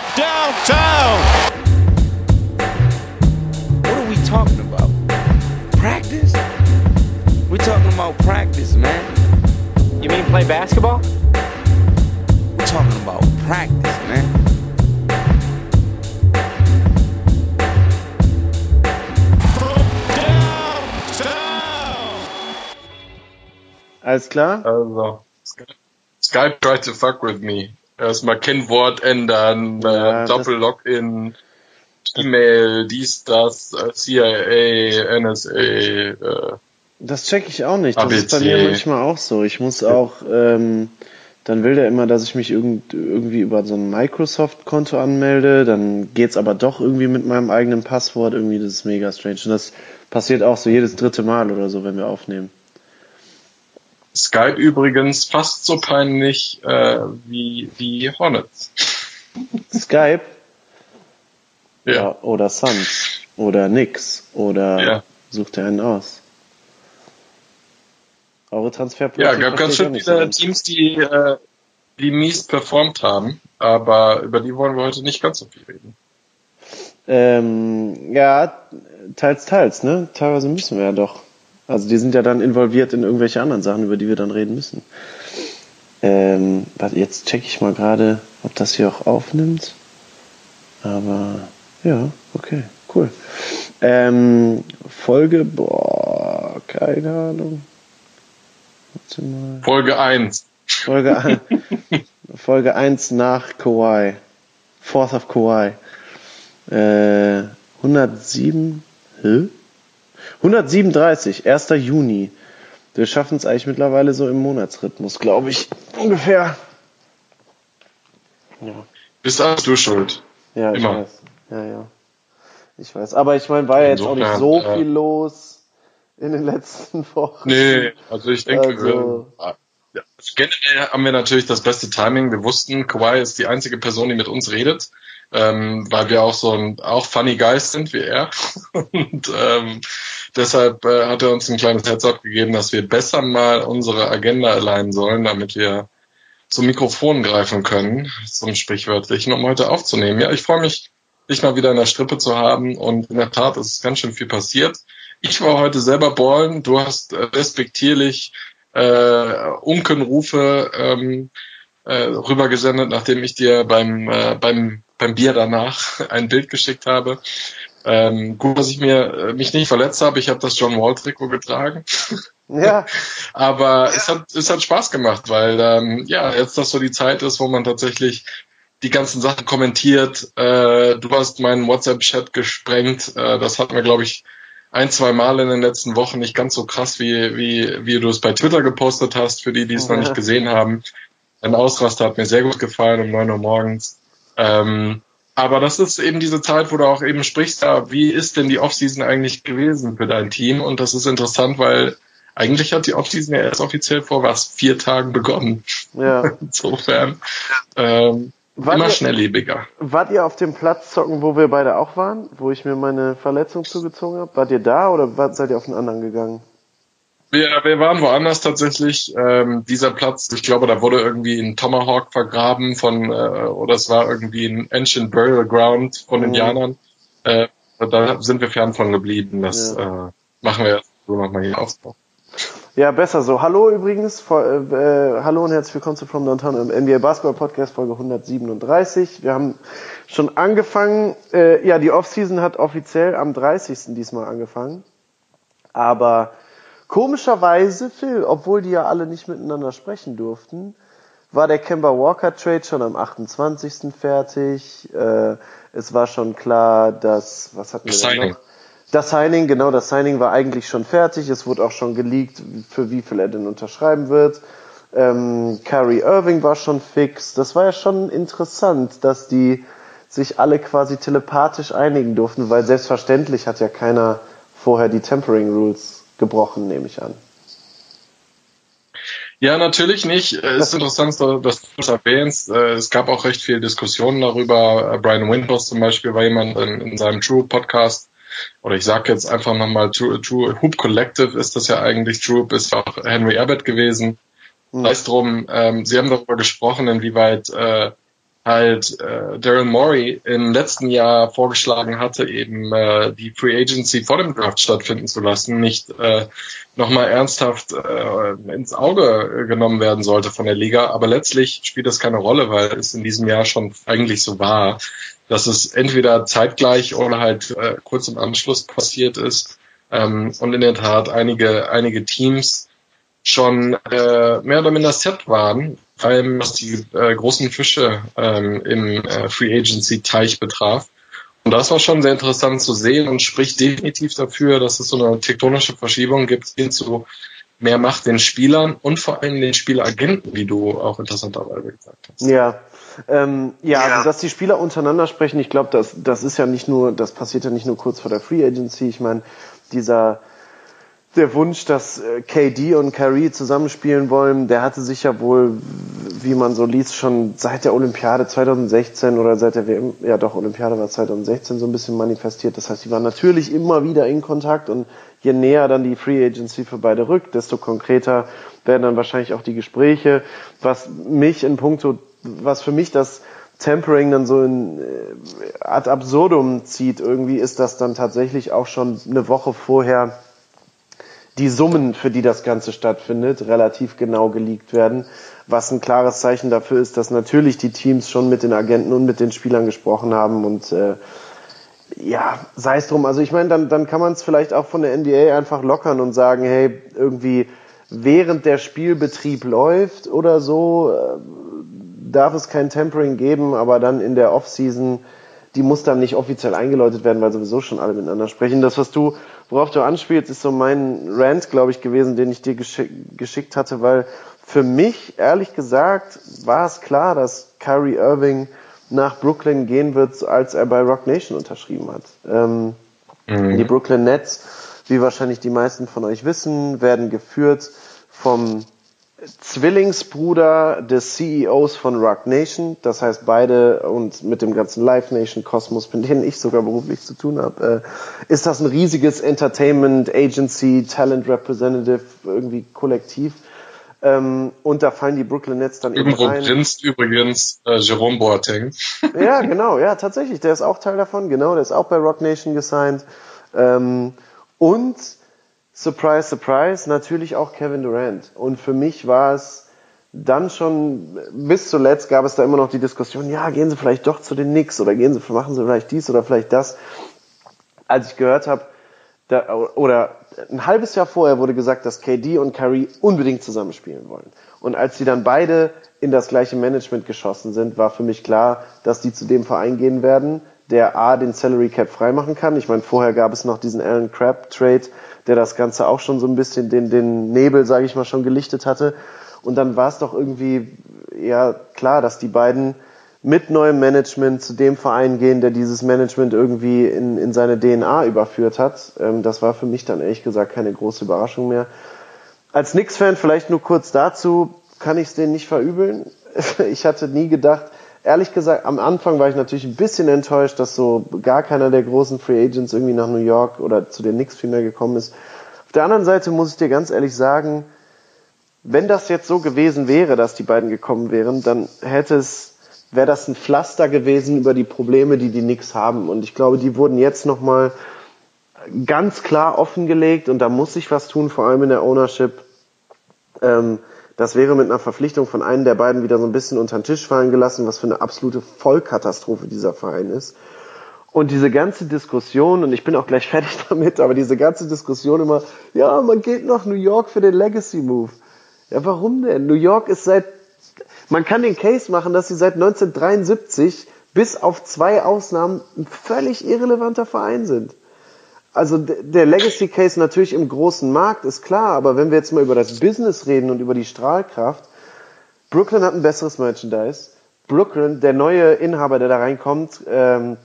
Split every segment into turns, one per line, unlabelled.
from downtown.
What are we talking about? Practice? We're talking about practice, man.
You mean play basketball?
We're talking about practice, man.
Alles klar?
Also, Skype tried to fuck with me. Erstmal Kennwort ändern,
Ja,
äh, Doppel-Login, E-Mail, dies, das, äh, CIA, NSA, äh,
Das check ich auch nicht. Das
ABC.
ist bei mir manchmal auch so. Ich muss auch, ähm, dann will der immer, dass ich mich irgend, irgendwie über so ein Microsoft-Konto anmelde. Dann geht's aber doch irgendwie mit meinem eigenen Passwort. Irgendwie, das ist mega strange. Und das passiert auch so jedes dritte Mal oder so, wenn wir aufnehmen.
Skype übrigens fast so peinlich äh, wie die Hornets.
Skype
Ja.
oder Suns oder nix oder
Ja.
sucht er einen aus. Eure Transferplätze
Ja, gab ganz schön viele Teams, die, äh, die mies performt haben, aber über die wollen wir heute nicht ganz so viel reden.
Ähm, ja, teils, teils, ne? Teilweise müssen wir ja doch. Also die sind ja dann involviert in irgendwelche anderen Sachen, über die wir dann reden müssen. Ähm, warte, jetzt check ich mal gerade, ob das hier auch aufnimmt. Aber ja, okay, cool. Ähm, Folge, boah, keine Ahnung. Warte mal.
Folge 1.
Folge, ein, Folge 1 nach Kawhi. Fourth of Kawhi. Äh, 107, hä? 137, 1. Juni. Wir schaffen es eigentlich mittlerweile so im Monatsrhythmus, glaube ich. Ungefähr. Ja,
Bist alles du schuld.
ja ich
Immer.
weiß. Ja, ja. Ich weiß. Aber ich meine, war ja jetzt auch nicht so
Insofern, äh,
viel los in den letzten Wochen.
Nee, also ich denke,
Also-
wir, ja, generell haben wir natürlich das beste Timing. Wir wussten, Kawhi ist die einzige Person, die mit uns redet, ähm, weil wir auch so ein auch funny Guys sind wie er. Und ähm, deshalb äh, hat er uns ein kleines Heads-up gegeben, dass wir besser mal unsere Agenda alignen sollen, damit wir zum Mikrofon greifen können, zum Sprichwörtlichen, um heute aufzunehmen. Ja, ich freue mich, dich mal wieder in der Strippe zu haben und in der Tat ist ganz schön viel passiert. Ich war heute selber ballen, du hast äh, respektierlich äh, Unkenrufe ähm, äh, rübergesendet, nachdem ich dir beim, äh, beim, beim Bier danach ein Bild geschickt habe. Ähm, gut, dass ich mir äh, mich nicht verletzt habe. Ich habe das John Wall Trikot getragen.
Ja,
Aber es hat es hat Spaß gemacht, weil ähm, ja jetzt das so die Zeit ist, wo man tatsächlich die ganzen Sachen kommentiert. Äh, du hast meinen WhatsApp-Chat gesprengt. Äh, das hat mir glaube ich ein, zwei Mal in den letzten Wochen nicht ganz so krass, wie, wie, wie du es bei Twitter gepostet hast, für die, die es noch
Ja.
nicht gesehen haben. Ein Ausraster hat mir sehr gut gefallen um neun Uhr morgens. Ähm, aber das ist eben diese Zeit, wo du auch eben sprichst, ja, wie ist denn die Offseason eigentlich gewesen für dein Team? Und das ist interessant, weil eigentlich hat die Offseason ja erst offiziell vor was, vier Tagen begonnen.
ja.
Insofern ähm,
Wart
immer
ihr-
schnelllebiger.
Wart ihr auf dem Platz zocken, wo wir beide auch waren, wo ich mir meine Verletzung zugezogen habe? Wart ihr da oder wart, seid ihr auf einen anderen gegangen?
Wir, wir waren woanders tatsächlich. Ähm, dieser Platz, ich glaube, da wurde irgendwie ein Tomahawk vergraben von, äh, oder es war irgendwie ein Ancient Burial Ground von
Mhm.
Indianern. Äh, da sind wir fern von geblieben. Das äh, machen wir erst so nochmal hier Aufbau.
Ja, besser so. Hallo übrigens, vor, äh, äh, hallo und herzlich willkommen zu From Downtown im NBA Basketball Podcast Folge 137. Wir haben schon angefangen, äh, ja, die Offseason hat offiziell am 30. diesmal angefangen. Aber komischerweise, Phil, obwohl die ja alle nicht miteinander sprechen durften, war der Kemba Walker Trade schon am 28. fertig. Äh, es war schon klar, dass, was hatten wir
Das Signing.
noch? Das Signing, genau, das Signing war eigentlich schon fertig. Es wurde auch schon geleakt, für wie viel er denn unterschreiben wird. Ähm, Kyrie Irving war schon fix. Das war ja schon interessant, dass die sich alle quasi telepathisch einigen durften, weil selbstverständlich hat ja keiner vorher die Tempering Rules gebrochen, nehme ich an.
Ja, natürlich nicht. Es ist interessant, dass du es erwähnst. Äh, Es gab auch recht viel Diskussionen darüber. Äh, Brian Windhorst zum Beispiel war jemand in, in seinem True Podcast, oder ich sage jetzt einfach nochmal, True, True Hoop Collective ist das ja eigentlich, True ist auch Henry Abbott gewesen. Sei es drum, ähm, sie haben darüber gesprochen, inwieweit äh, halt äh, Daryl Morey im letzten Jahr vorgeschlagen hatte, eben äh, die Free Agency vor dem Draft stattfinden zu lassen, nicht äh, nochmal ernsthaft äh, ins Auge genommen werden sollte von der Liga. Aber letztlich spielt das keine Rolle, weil es in diesem Jahr schon eigentlich so war, dass es entweder zeitgleich oder halt äh, kurz im Anschluss passiert ist. Ähm, und in der Tat einige, einige Teams schon äh, mehr oder minder set waren, vor allem was die äh, großen Fische ähm, im äh, Free Agency Teich betraf. Und das war schon sehr interessant zu sehen und spricht definitiv dafür, dass es so eine tektonische Verschiebung gibt hin zu mehr Macht den Spielern und vor allem den Spielagenten, wie du auch interessanterweise gesagt hast.
Ja, ähm, ja, ja. Also, dass die Spieler untereinander sprechen, ich glaube, das, das ist ja nicht nur, das passiert ja nicht nur kurz vor der Free Agency. Ich meine, dieser der Wunsch, dass äh, KD und Kyrie zusammenspielen wollen, der hatte sich ja wohl, wie man so liest, schon seit der Olympiade 2016 oder seit der WM, ja doch, Olympiade war 2016 so ein bisschen manifestiert. Das heißt, die waren natürlich immer wieder in Kontakt und je näher dann die Free Agency für beide rückt, desto konkreter werden dann wahrscheinlich auch die Gespräche. Was mich in puncto, was für mich das Tempering dann so in äh, ad absurdum zieht irgendwie, ist, dass dann tatsächlich auch schon eine Woche vorher die Summen, für die das Ganze stattfindet, relativ genau geleakt werden, was ein klares Zeichen dafür ist, dass natürlich die Teams schon mit den Agenten und mit den Spielern gesprochen haben und äh, ja, sei es drum. Also ich meine, dann, dann kann man es vielleicht auch von der NBA einfach lockern und sagen, hey, irgendwie während der Spielbetrieb läuft oder so, äh, darf es kein Tempering geben, aber dann in der Offseason, die muss dann nicht offiziell eingeläutet werden, weil sowieso schon alle miteinander sprechen. Das, was du worauf du anspielst, ist so mein Rant, glaube ich, gewesen, den ich dir geschick, geschickt hatte, weil für mich, ehrlich gesagt, war es klar, dass Kyrie Irving nach Brooklyn gehen wird, als er bei Rock Nation unterschrieben hat. Ähm, mhm. Die Brooklyn Nets, wie wahrscheinlich die meisten von euch wissen, werden geführt vom Zwillingsbruder des CEOs von Rock Nation, das heißt beide und mit dem ganzen Live Nation Kosmos, mit denen ich sogar beruflich zu tun habe, äh, ist das ein riesiges Entertainment Agency, Talent Representative, irgendwie Kollektiv. Ähm, und da fallen die Brooklyn Nets dann
eben rein. grinst übrigens äh, Jerome Boateng.
ja, genau, ja, tatsächlich, der ist auch Teil davon, genau, der ist auch bei Rock Nation gesigned. Ähm, und Surprise, surprise, natürlich auch Kevin Durant. Und für mich war es dann schon, bis zuletzt gab es da immer noch die Diskussion, ja, gehen Sie vielleicht doch zu den Knicks oder gehen Sie, machen Sie vielleicht dies oder vielleicht das. Als ich gehört habe, da, oder ein halbes Jahr vorher wurde gesagt, dass KD und Kyrie unbedingt zusammenspielen wollen. Und als sie dann beide in das gleiche Management geschossen sind, war für mich klar, dass die zu dem Verein gehen werden, der A, den Salary Cap freimachen kann. Ich meine, vorher gab es noch diesen Alan Crabb Trade, der das Ganze auch schon so ein bisschen den, den Nebel, sage ich mal, schon gelichtet hatte. Und dann war es doch irgendwie ja klar, dass die beiden mit neuem Management zu dem Verein gehen, der dieses Management irgendwie in, in seine DNA überführt hat. Ähm, das war für mich dann ehrlich gesagt keine große Überraschung mehr. Als Knicks-Fan vielleicht nur kurz dazu, kann ich es denen nicht verübeln. Ich hatte nie gedacht, ehrlich gesagt, am Anfang war ich natürlich ein bisschen enttäuscht, dass so gar keiner der großen Free Agents irgendwie nach New York oder zu den Knicks vielmehr gekommen ist. Auf der anderen Seite muss ich dir ganz ehrlich sagen, wenn das jetzt so gewesen wäre, dass die beiden gekommen wären, dann hätte es, wäre das ein Pflaster gewesen über die Probleme, die die Knicks haben. Und ich glaube, die wurden jetzt nochmal ganz klar offengelegt und da muss sich was tun, vor allem in der Ownership. Ähm, das wäre mit einer Verpflichtung von einem der beiden wieder so ein bisschen unter den Tisch fallen gelassen, was für eine absolute Vollkatastrophe dieser Verein ist. Und diese ganze Diskussion, und ich bin auch gleich fertig damit, aber diese ganze Diskussion immer, ja, man geht nach New York für den Legacy Move. Ja, warum denn? New York ist seit, man kann den Case machen, dass sie seit 1973 bis auf zwei Ausnahmen ein völlig irrelevanter Verein sind also der Legacy Case natürlich im großen Markt ist klar, aber wenn wir jetzt mal über das Business reden und über die Strahlkraft, Brooklyn hat ein besseres Merchandise. Brooklyn, der neue Inhaber, der da reinkommt, ähm,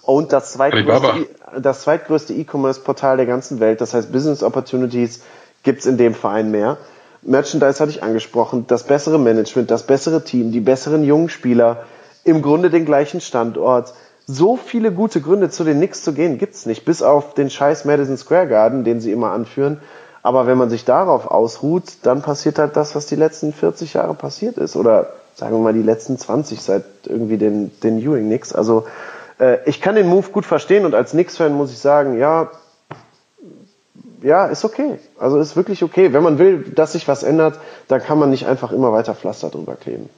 und das zweitgrößte, das zweitgrößte E-Commerce-Portal der ganzen Welt. Das heißt, Business Opportunities gibt's in dem Verein mehr. Merchandise hatte ich angesprochen, das bessere Management, das bessere Team, die besseren jungen Spieler, im Grunde den gleichen Standort so viele gute Gründe, zu den Knicks zu gehen, gibt's nicht. Bis auf den scheiß Madison Square Garden, den sie immer anführen. Aber wenn man sich darauf ausruht, dann passiert halt das, was die letzten 40 Jahre passiert ist. Oder sagen wir mal, die letzten 20 seit irgendwie den, den Ewing Knicks. Also äh, ich kann den Move gut verstehen und als Knicks-Fan muss ich sagen, ja, ja, ist okay. Also ist wirklich okay. Wenn man will, dass sich was ändert, dann kann man nicht einfach immer weiter Pflaster drüber kleben.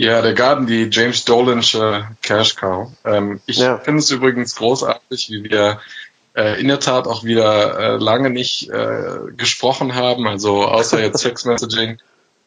Ja, der Garten, die James Dolinsche Cash Cow. Ähm, ich ja. finde es übrigens großartig, wie wir äh, in der Tat auch wieder äh, lange nicht äh, gesprochen haben, also außer jetzt Text Messaging.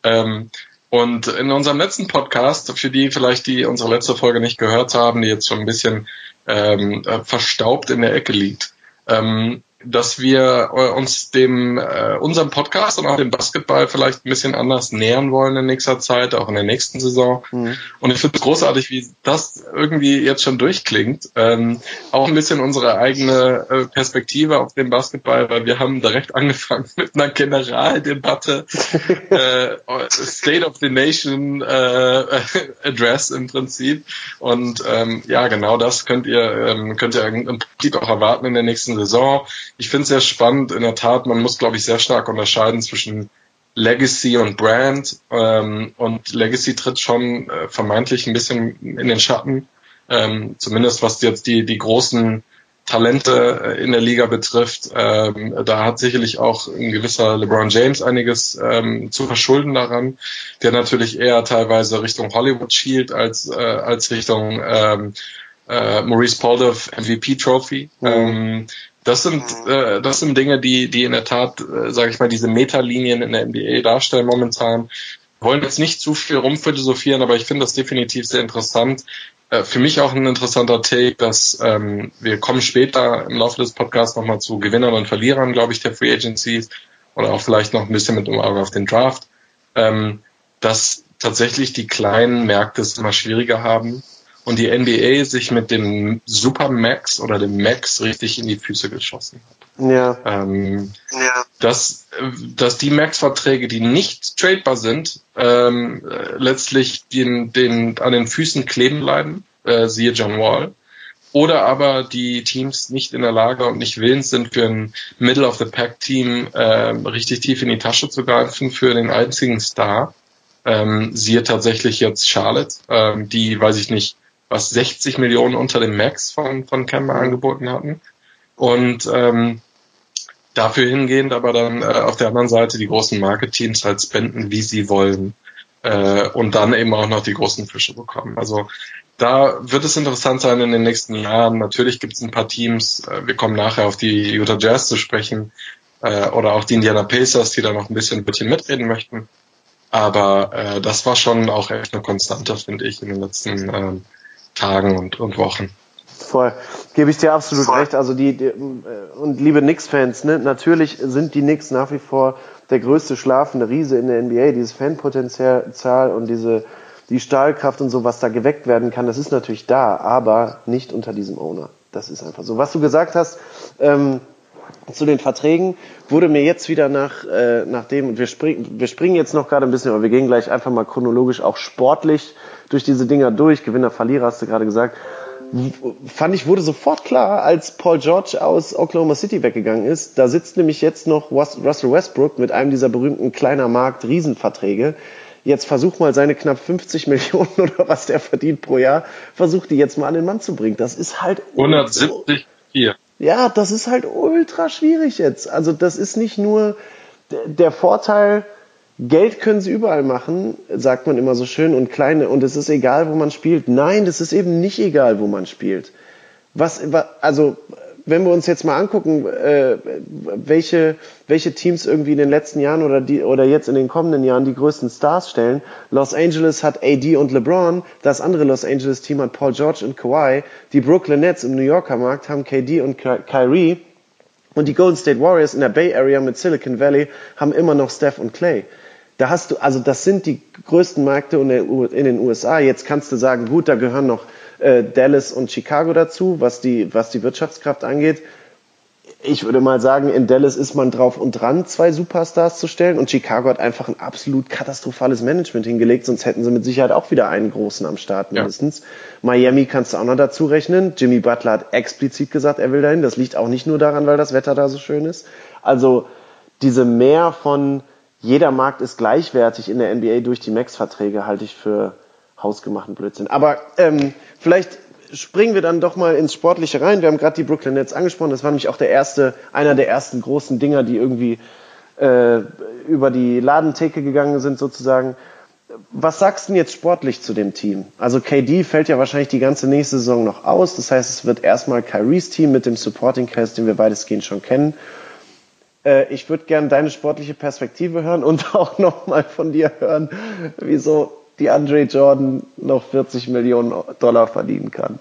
Ähm, und in unserem letzten Podcast, für die vielleicht, die unsere letzte Folge nicht gehört haben, die jetzt schon ein bisschen ähm, äh, verstaubt in der Ecke liegt, ähm, dass wir äh, uns dem äh, unserem Podcast und auch dem Basketball vielleicht ein bisschen anders nähern wollen in nächster Zeit, auch in der nächsten Saison. Mhm. Und ich finde es großartig, wie das irgendwie jetzt schon durchklingt. Ähm, auch ein bisschen unsere eigene äh, Perspektive auf den Basketball, weil wir haben direkt angefangen mit einer Generaldebatte, äh, State of the Nation äh, Address im Prinzip. Und ähm, ja, genau das könnt ihr ähm, könnt ihr im Prinzip auch erwarten in der nächsten Saison ich finde es sehr spannend. In der Tat, man muss, glaube ich, sehr stark unterscheiden zwischen Legacy und Brand. Ähm, und Legacy tritt schon äh, vermeintlich ein bisschen in den Schatten. Ähm, zumindest was jetzt die, die großen Talente äh, in der Liga betrifft. Ähm, da hat sicherlich auch ein gewisser LeBron James einiges ähm, zu verschulden daran, der natürlich eher teilweise Richtung Hollywood schielt als, äh, als Richtung ähm, äh, Maurice Poldoff MVP Trophy. Mhm. Ähm, das sind, äh, das sind Dinge, die, die in der Tat, äh, sage ich mal, diese Metalinien in der NBA darstellen momentan. Wir wollen jetzt nicht zu viel rumphilosophieren, aber ich finde das definitiv sehr interessant. Äh, für mich auch ein interessanter Take, dass ähm, wir kommen später im Laufe des Podcasts nochmal zu Gewinnern und Verlierern, glaube ich, der Free Agencies oder auch vielleicht noch ein bisschen mit dem Auge auf den Draft, ähm, dass tatsächlich die kleinen Märkte es immer schwieriger haben und die NBA sich mit dem Supermax oder dem Max richtig in die Füße geschossen hat. Ja. Ähm, ja. Dass, dass die Max-Verträge, die nicht tradebar sind, ähm, letztlich den, den, an den Füßen kleben bleiben, äh, siehe John Wall. Oder aber die Teams nicht in der Lage und nicht willens sind, für ein Middle-of-the-Pack-Team äh, richtig tief in die Tasche zu greifen, für den einzigen Star. Ähm, siehe tatsächlich jetzt Charlotte, ähm, die, weiß ich nicht, was 60 Millionen unter dem Max von, von Kemba angeboten hatten. Und ähm, dafür hingehend aber dann äh, auf der anderen Seite die großen Marketeams halt spenden, wie sie wollen. Äh, und dann eben auch noch die großen Fische bekommen. Also da wird es interessant sein in den nächsten Jahren. Natürlich gibt es ein paar Teams, äh, wir kommen nachher auf die Utah Jazz zu sprechen, äh, oder auch die Indiana Pacers, die da noch ein bisschen, ein bisschen mitreden möchten. Aber äh, das war schon auch echt eine Konstante, finde ich, in den letzten ähm, Tagen und, und Wochen.
Voll. Gebe ich dir absolut Voll. recht. Also die, die und liebe Knicks-Fans, ne, natürlich sind die Knicks nach wie vor der größte schlafende Riese in der NBA. Dieses Fanpotenzial und diese die Stahlkraft und so, was da geweckt werden kann, das ist natürlich da, aber nicht unter diesem Owner. Das ist einfach so. Was du gesagt hast ähm, zu den Verträgen, wurde mir jetzt wieder nach, äh, nach dem, wir, spring, wir springen jetzt noch gerade ein bisschen, aber wir gehen gleich einfach mal chronologisch auch sportlich durch diese Dinger durch. Gewinner, Verlierer hast du gerade gesagt. Fand ich, wurde sofort klar, als Paul George aus Oklahoma City weggegangen ist. Da sitzt nämlich jetzt noch Russell Westbrook mit einem dieser berühmten kleiner Markt Riesenverträge. Jetzt versuch mal seine knapp 50 Millionen oder was der verdient pro Jahr, versuch die jetzt mal an den Mann zu bringen. Das ist halt
170 hier.
Ja, das ist halt ultra schwierig jetzt. Also das ist nicht nur der Vorteil, Geld können sie überall machen, sagt man immer so schön, und kleine, und es ist egal, wo man spielt. Nein, das ist eben nicht egal, wo man spielt. Was, also, wenn wir uns jetzt mal angucken, äh, welche, welche Teams irgendwie in den letzten Jahren oder die, oder jetzt in den kommenden Jahren die größten Stars stellen. Los Angeles hat AD und LeBron, das andere Los Angeles Team hat Paul George und Kawhi, die Brooklyn Nets im New Yorker Markt haben KD und Kyrie, und die Golden State Warriors in der Bay Area mit Silicon Valley haben immer noch Steph und Clay. Da hast du, also das sind die größten Märkte in den USA. Jetzt kannst du sagen, gut, da gehören noch äh, Dallas und Chicago dazu, was die, was die Wirtschaftskraft angeht. Ich würde mal sagen, in Dallas ist man drauf und dran, zwei Superstars zu stellen. Und Chicago hat einfach ein absolut katastrophales Management hingelegt, sonst hätten sie mit Sicherheit auch wieder einen großen am Start mindestens. Ja. Miami kannst du auch noch dazu rechnen. Jimmy Butler hat explizit gesagt, er will dahin. Das liegt auch nicht nur daran, weil das Wetter da so schön ist. Also diese Mehr von jeder Markt ist gleichwertig in der NBA durch die Max-Verträge, halte ich für hausgemachten Blödsinn. Aber ähm, vielleicht springen wir dann doch mal ins Sportliche rein. Wir haben gerade die Brooklyn Nets angesprochen. Das war nämlich auch der erste, einer der ersten großen Dinger, die irgendwie äh, über die Ladentheke gegangen sind sozusagen. Was sagst du denn jetzt sportlich zu dem Team? Also KD fällt ja wahrscheinlich die ganze nächste Saison noch aus. Das heißt, es wird erstmal Kyries Team mit dem Supporting Cast, den wir weitestgehend schon kennen. Äh, ich würde gerne deine sportliche Perspektive hören und auch nochmal von dir hören, wieso die Andre Jordan noch 40 Millionen Dollar verdienen kann.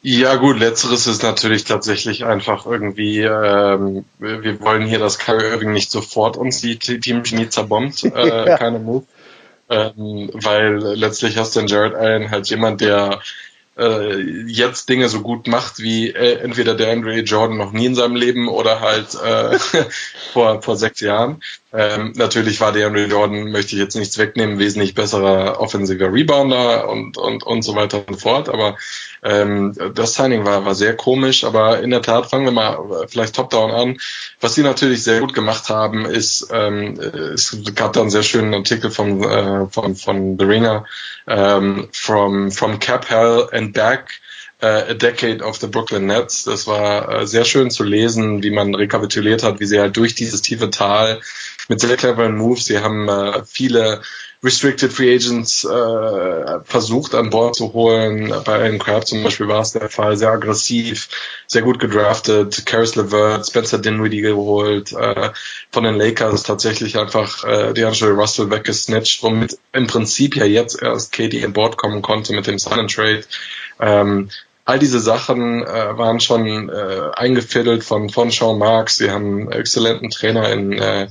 Ja gut, letzteres ist natürlich tatsächlich einfach irgendwie, ähm, wir wollen hier, dass Kyrie Irving nicht sofort uns die Teamchemie zerbombt, äh, ja. keine Move. Ähm, weil letztlich hast du den Jared Allen halt jemand, der äh, jetzt Dinge so gut macht wie äh, entweder der Andre Jordan noch nie in seinem Leben oder halt äh, vor, vor sechs Jahren. Ähm, natürlich war der Andre Jordan, möchte ich jetzt nichts wegnehmen, wesentlich besserer offensiver Rebounder und, und, und so weiter und fort, aber ähm, das Signing war, war sehr komisch, aber in der Tat fangen wir mal vielleicht top-down an. Was sie natürlich sehr gut gemacht haben, ist, ähm, es gab da einen sehr schönen Artikel von, äh, von, von The Ringer, ähm, from, from Cap Hell and Back, Uh, A Decade of the Brooklyn Nets. Das war uh, sehr schön zu lesen, wie man rekapituliert hat, wie sie halt durch dieses tiefe Tal mit sehr cleveren Moves, sie haben viele Restricted Free Agents äh, versucht an Bord zu holen. Bei Alan Crab zum Beispiel war es der Fall, sehr aggressiv, sehr gut gedraftet. Caris LeVert, Spencer Dinwiddie geholt, äh, von den Lakers tatsächlich einfach äh, D'Angelo Russell weggesnatcht, womit im Prinzip ja jetzt erst KD an Bord kommen konnte mit dem Silent Trade. Ähm, all diese Sachen äh, waren schon äh, eingefädelt von, von Sean Marks. Sie haben einen exzellenten Trainer in, äh,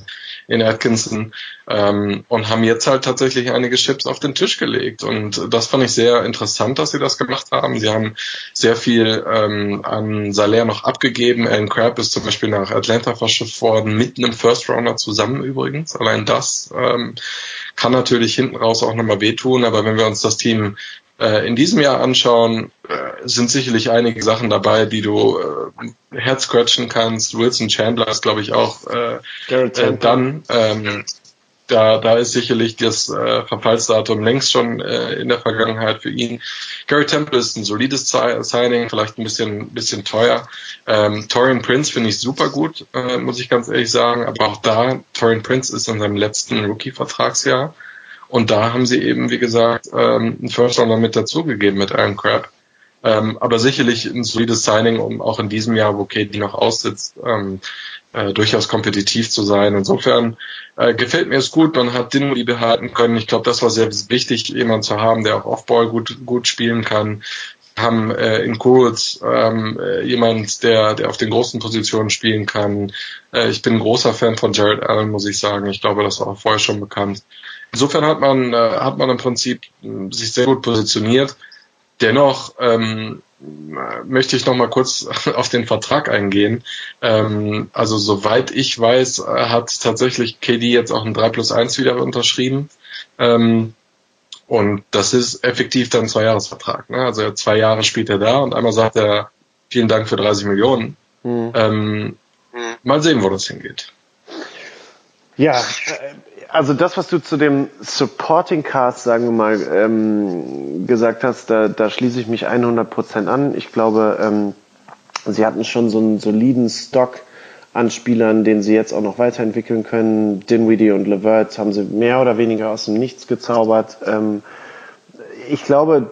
in Atkinson ähm, und haben jetzt halt tatsächlich einige Chips auf den Tisch gelegt. Und das fand ich sehr interessant, dass sie das gemacht haben. Sie haben sehr viel ähm, an Salär noch abgegeben. Alan Crab ist zum Beispiel nach Atlanta verschifft worden, mit einem First Rounder zusammen übrigens. Allein das ähm, kann natürlich hinten raus auch nochmal wehtun, aber wenn wir uns das Team in diesem Jahr anschauen, äh, sind sicherlich einige Sachen dabei, die du äh, herzquetschen kannst. Wilson Chandler ist, glaube ich, auch äh, äh, dann. Ähm, da, da ist sicherlich das äh, Verfallsdatum längst schon äh, in der Vergangenheit für ihn. Gary Temple ist ein solides Signing, vielleicht ein bisschen, bisschen teuer. Ähm, Torian Prince finde ich super gut, äh, muss ich ganz ehrlich sagen. Aber auch da, Torian Prince ist in seinem letzten Rookie-Vertragsjahr. Und da haben sie eben, wie gesagt, ähm, einen First Rounder mit dazugegeben mit Aaron Crab. Ähm, aber sicherlich ein solides Signing, um auch in diesem Jahr, wo Katie noch aussitzt, ähm, äh, durchaus kompetitiv zu sein. Insofern äh, gefällt mir es gut. Man hat Dinwiddie behalten können. Ich glaube, das war sehr wichtig, jemanden zu haben, der auch Offball gut gut spielen kann. Haben äh, in Kurz ähm, äh, jemand, der der auf den großen Positionen spielen kann. Äh, ich bin ein großer Fan von Jared Allen, muss ich sagen. Ich glaube, das war auch vorher schon bekannt. Insofern hat man, äh, hat man im Prinzip äh, sich sehr gut positioniert. Dennoch ähm, möchte ich noch mal kurz auf den Vertrag eingehen. Ähm, also soweit ich weiß, hat tatsächlich KD jetzt auch ein 3 plus 1 wieder unterschrieben. Ähm, und das ist effektiv dann ein Zweijahresvertrag. Ne? Also zwei Jahre spielt er da und einmal sagt er, vielen Dank für 30 Millionen. Mhm. Ähm, mal sehen, wo das hingeht.
Ja, also das, was du zu dem Supporting Cast, sagen wir mal, ähm, gesagt hast, da, da schließe ich mich 100 Prozent an. Ich glaube, ähm, sie hatten schon so einen soliden Stock an Spielern, den sie jetzt auch noch weiterentwickeln können. Dinwiddie und Levert haben sie mehr oder weniger aus dem Nichts gezaubert. Ähm, ich glaube,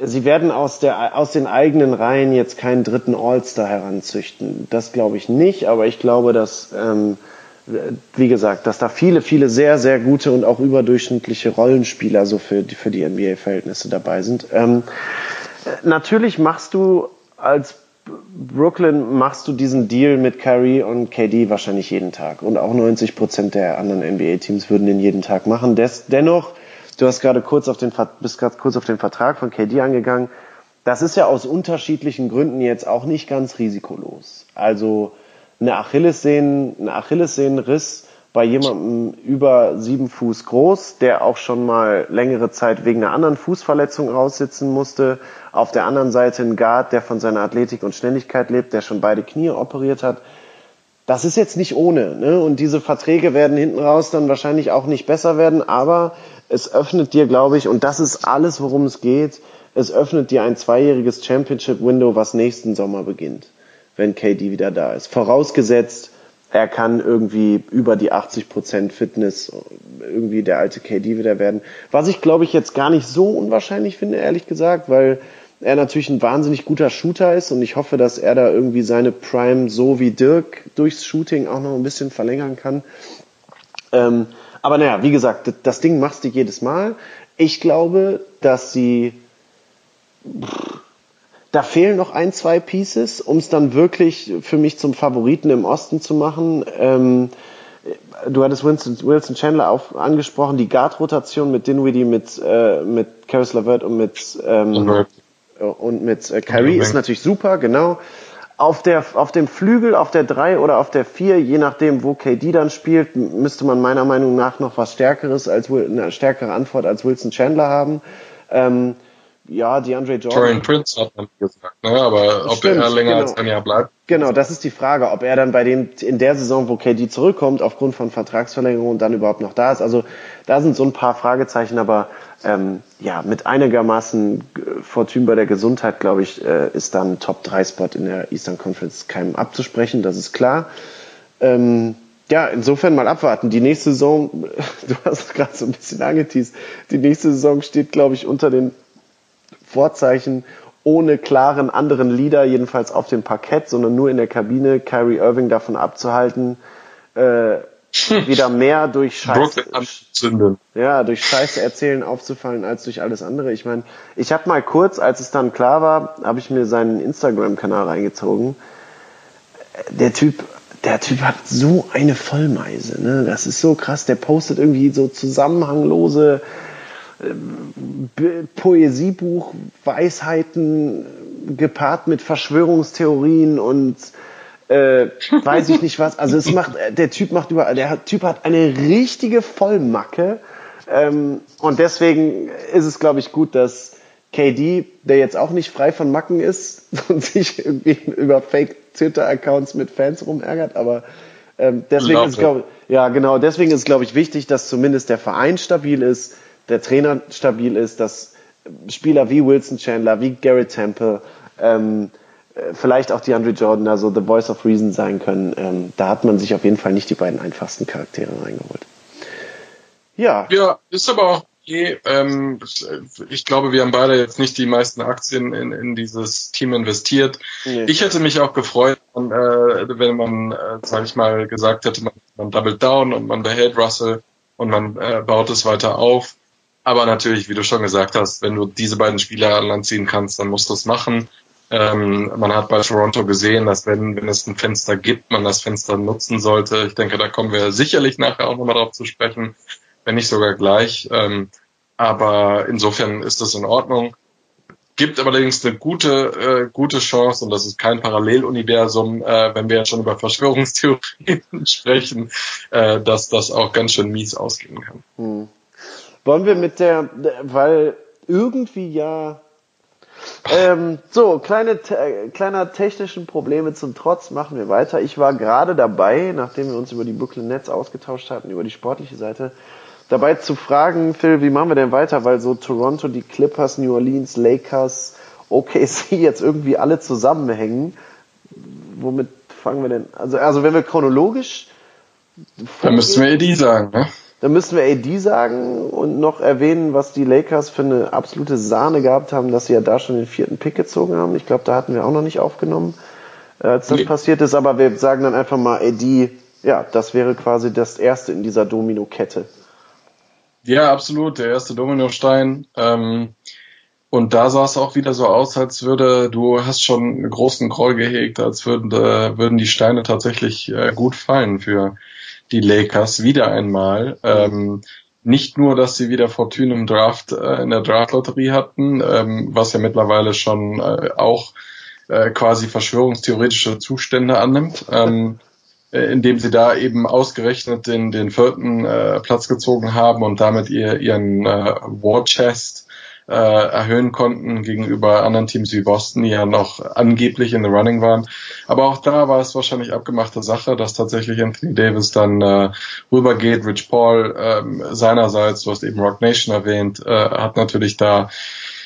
sie werden aus, der, aus den eigenen Reihen jetzt keinen dritten All-Star heranzüchten. Das glaube ich nicht, aber ich glaube, dass ähm, wie gesagt, dass da viele, viele sehr, sehr gute und auch überdurchschnittliche Rollenspieler so für, die, für die NBA-Verhältnisse dabei sind. Ähm, natürlich machst du als Brooklyn machst du diesen Deal mit Kyrie und KD wahrscheinlich jeden Tag. Und auch 90 Prozent der anderen NBA-Teams würden den jeden Tag machen. Des, dennoch, du hast gerade kurz auf den, bist gerade kurz auf den Vertrag von KD angegangen. Das ist ja aus unterschiedlichen Gründen jetzt auch nicht ganz risikolos. Also, eine Achillessehnen, eine Achillessehnenriss bei jemandem über sieben Fuß groß, der auch schon mal längere Zeit wegen einer anderen Fußverletzung raussitzen musste. Auf der anderen Seite ein Guard, der von seiner Athletik und Schnelligkeit lebt, der schon beide Knie operiert hat. das ist jetzt nicht ohne. Ne? Und diese Verträge werden hinten raus dann wahrscheinlich auch nicht besser werden, aber es öffnet dir, glaube ich, und das ist alles, worum es geht, es öffnet dir ein zweijähriges Championship-Window, was nächsten Sommer beginnt, wenn KD wieder da ist. Vorausgesetzt, er kann irgendwie über die 80% Fitness irgendwie der alte KD wieder werden. Was ich glaube ich jetzt gar nicht so unwahrscheinlich finde, ehrlich gesagt, weil er natürlich ein wahnsinnig guter Shooter ist und ich hoffe, dass er da irgendwie seine Prime so wie Dirk durchs Shooting auch noch ein bisschen verlängern kann. Ähm, aber naja, wie gesagt, das Ding machst du jedes Mal. Ich glaube, dass sie da fehlen noch ein, zwei Pieces, um es dann wirklich für mich zum Favoriten im Osten zu machen. Ähm, du hattest Winston, Wilson Chandler auch angesprochen, die Guard-Rotation mit Dinwiddie, mit, äh, mit Caris LeVert und mit, ähm, und mit äh, Kyrie ist natürlich super, genau. Auf, der, auf dem Flügel, auf der 3 oder auf der 4, je nachdem, wo KD dann spielt, müsste man meiner Meinung nach noch was Stärkeres als eine stärkere Antwort als Wilson Chandler haben. Ähm, ja, DeAndre Jordan.
Torian Prince hat man gesagt, ne? aber ob Stimmt, er länger genau. als ein Jahr bleibt.
Genau, das ist die Frage, ob er dann bei dem, in der Saison, wo KD zurückkommt, aufgrund von Vertragsverlängerung dann überhaupt noch da ist. Also da sind so ein paar Fragezeichen, aber ähm, ja, mit einigermaßen Fortune bei der Gesundheit, glaube ich, äh, ist dann Top-3-Spot in der Eastern Conference keinem abzusprechen, das ist klar. Ähm, ja, insofern mal abwarten. Die nächste Saison, du hast es gerade so ein bisschen angeteased, die nächste Saison steht, glaube ich, unter den Vorzeichen ohne klaren anderen Leader, jedenfalls auf dem Parkett, sondern nur in der Kabine, Kyrie Irving davon abzuhalten, äh, wieder mehr durch Scheiße, ja, durch Scheiße erzählen aufzufallen als durch alles andere. Ich meine, ich habe mal kurz, als es dann klar war, habe ich mir seinen Instagram-Kanal reingezogen. Der Typ, der Typ hat so eine Vollmeise, ne? Das ist so krass. Der postet irgendwie so zusammenhanglose Poesiebuch, Weisheiten gepaart mit Verschwörungstheorien und äh, weiß ich nicht was. Also es macht, der Typ macht überall, der Typ hat eine richtige Vollmacke. Ähm, und deswegen ist es, glaube ich, gut, dass KD, der jetzt auch nicht frei von Macken ist und sich irgendwie über Fake Twitter-Accounts mit Fans rumärgert, aber ähm, deswegen ist, glaube ja genau, deswegen ist, glaube ich, wichtig, dass zumindest der Verein stabil ist der Trainer stabil ist, dass Spieler wie Wilson Chandler, wie Garrett Temple, ähm, äh, vielleicht auch die Andre Jordan, also The Voice of Reason sein können. Ähm, da hat man sich auf jeden Fall nicht die beiden einfachsten Charaktere reingeholt.
Ja. Ja, ist aber auch okay. Ähm, ich glaube, wir haben beide jetzt nicht die meisten Aktien in, in dieses Team investiert. Nee. Ich hätte mich auch gefreut, äh, wenn man, äh, sag ich mal, gesagt hätte, man, man double down und man behält Russell und man äh, baut es weiter auf. Aber natürlich, wie du schon gesagt hast, wenn du diese beiden Spieler an Land ziehen kannst, dann musst du es machen. Ähm, man hat bei Toronto gesehen, dass wenn, wenn es ein Fenster gibt, man das Fenster nutzen sollte. Ich denke, da kommen wir sicherlich nachher auch nochmal drauf zu sprechen, wenn nicht sogar gleich. Ähm, aber insofern ist das in Ordnung. Gibt allerdings eine gute, äh, gute Chance, und das ist kein Paralleluniversum, äh, wenn wir jetzt schon über Verschwörungstheorien sprechen, äh, dass das auch ganz schön mies ausgehen kann. Hm.
Wollen wir mit der, weil irgendwie ja ähm, so, kleine, te kleiner technischen Probleme zum Trotz machen wir weiter. Ich war gerade dabei, nachdem wir uns über die Brooklyn Nets ausgetauscht hatten, über die sportliche Seite, dabei zu fragen, Phil, wie machen wir denn weiter? Weil so Toronto, die Clippers, New Orleans, Lakers, OKC jetzt irgendwie alle zusammenhängen. Womit fangen wir denn? Also, also wenn wir chronologisch.
Dann müssten wir die sagen, ne?
Dann müssen wir AD sagen und noch erwähnen, was die Lakers für eine absolute Sahne gehabt haben, dass sie ja da schon den vierten Pick gezogen haben. Ich glaube, da hatten wir auch noch nicht aufgenommen, äh, als das nee. passiert ist. Aber wir sagen dann einfach mal AD, ja, das wäre quasi das erste in dieser Domino-Kette.
Ja, absolut, der erste Dominostein. Ähm, und da sah es auch wieder so aus, als würde, du hast schon einen großen Groll gehegt, als würden, äh, würden die Steine tatsächlich äh, gut fallen für die Lakers wieder einmal. Ähm, nicht nur, dass sie wieder Fortune im Draft, äh, in der Draftlotterie hatten, ähm, was ja mittlerweile schon äh, auch äh, quasi verschwörungstheoretische Zustände annimmt, ähm, äh, indem sie da eben ausgerechnet den, den vierten äh, Platz gezogen haben und damit ihr, ihren äh, War Chest äh, erhöhen konnten gegenüber anderen Teams wie Boston, die ja noch angeblich in the running waren. Aber auch da war es wahrscheinlich abgemachte Sache, dass tatsächlich Anthony Davis dann äh, rübergeht. Rich Paul ähm, seinerseits, du hast eben Rock Nation erwähnt, äh, hat natürlich da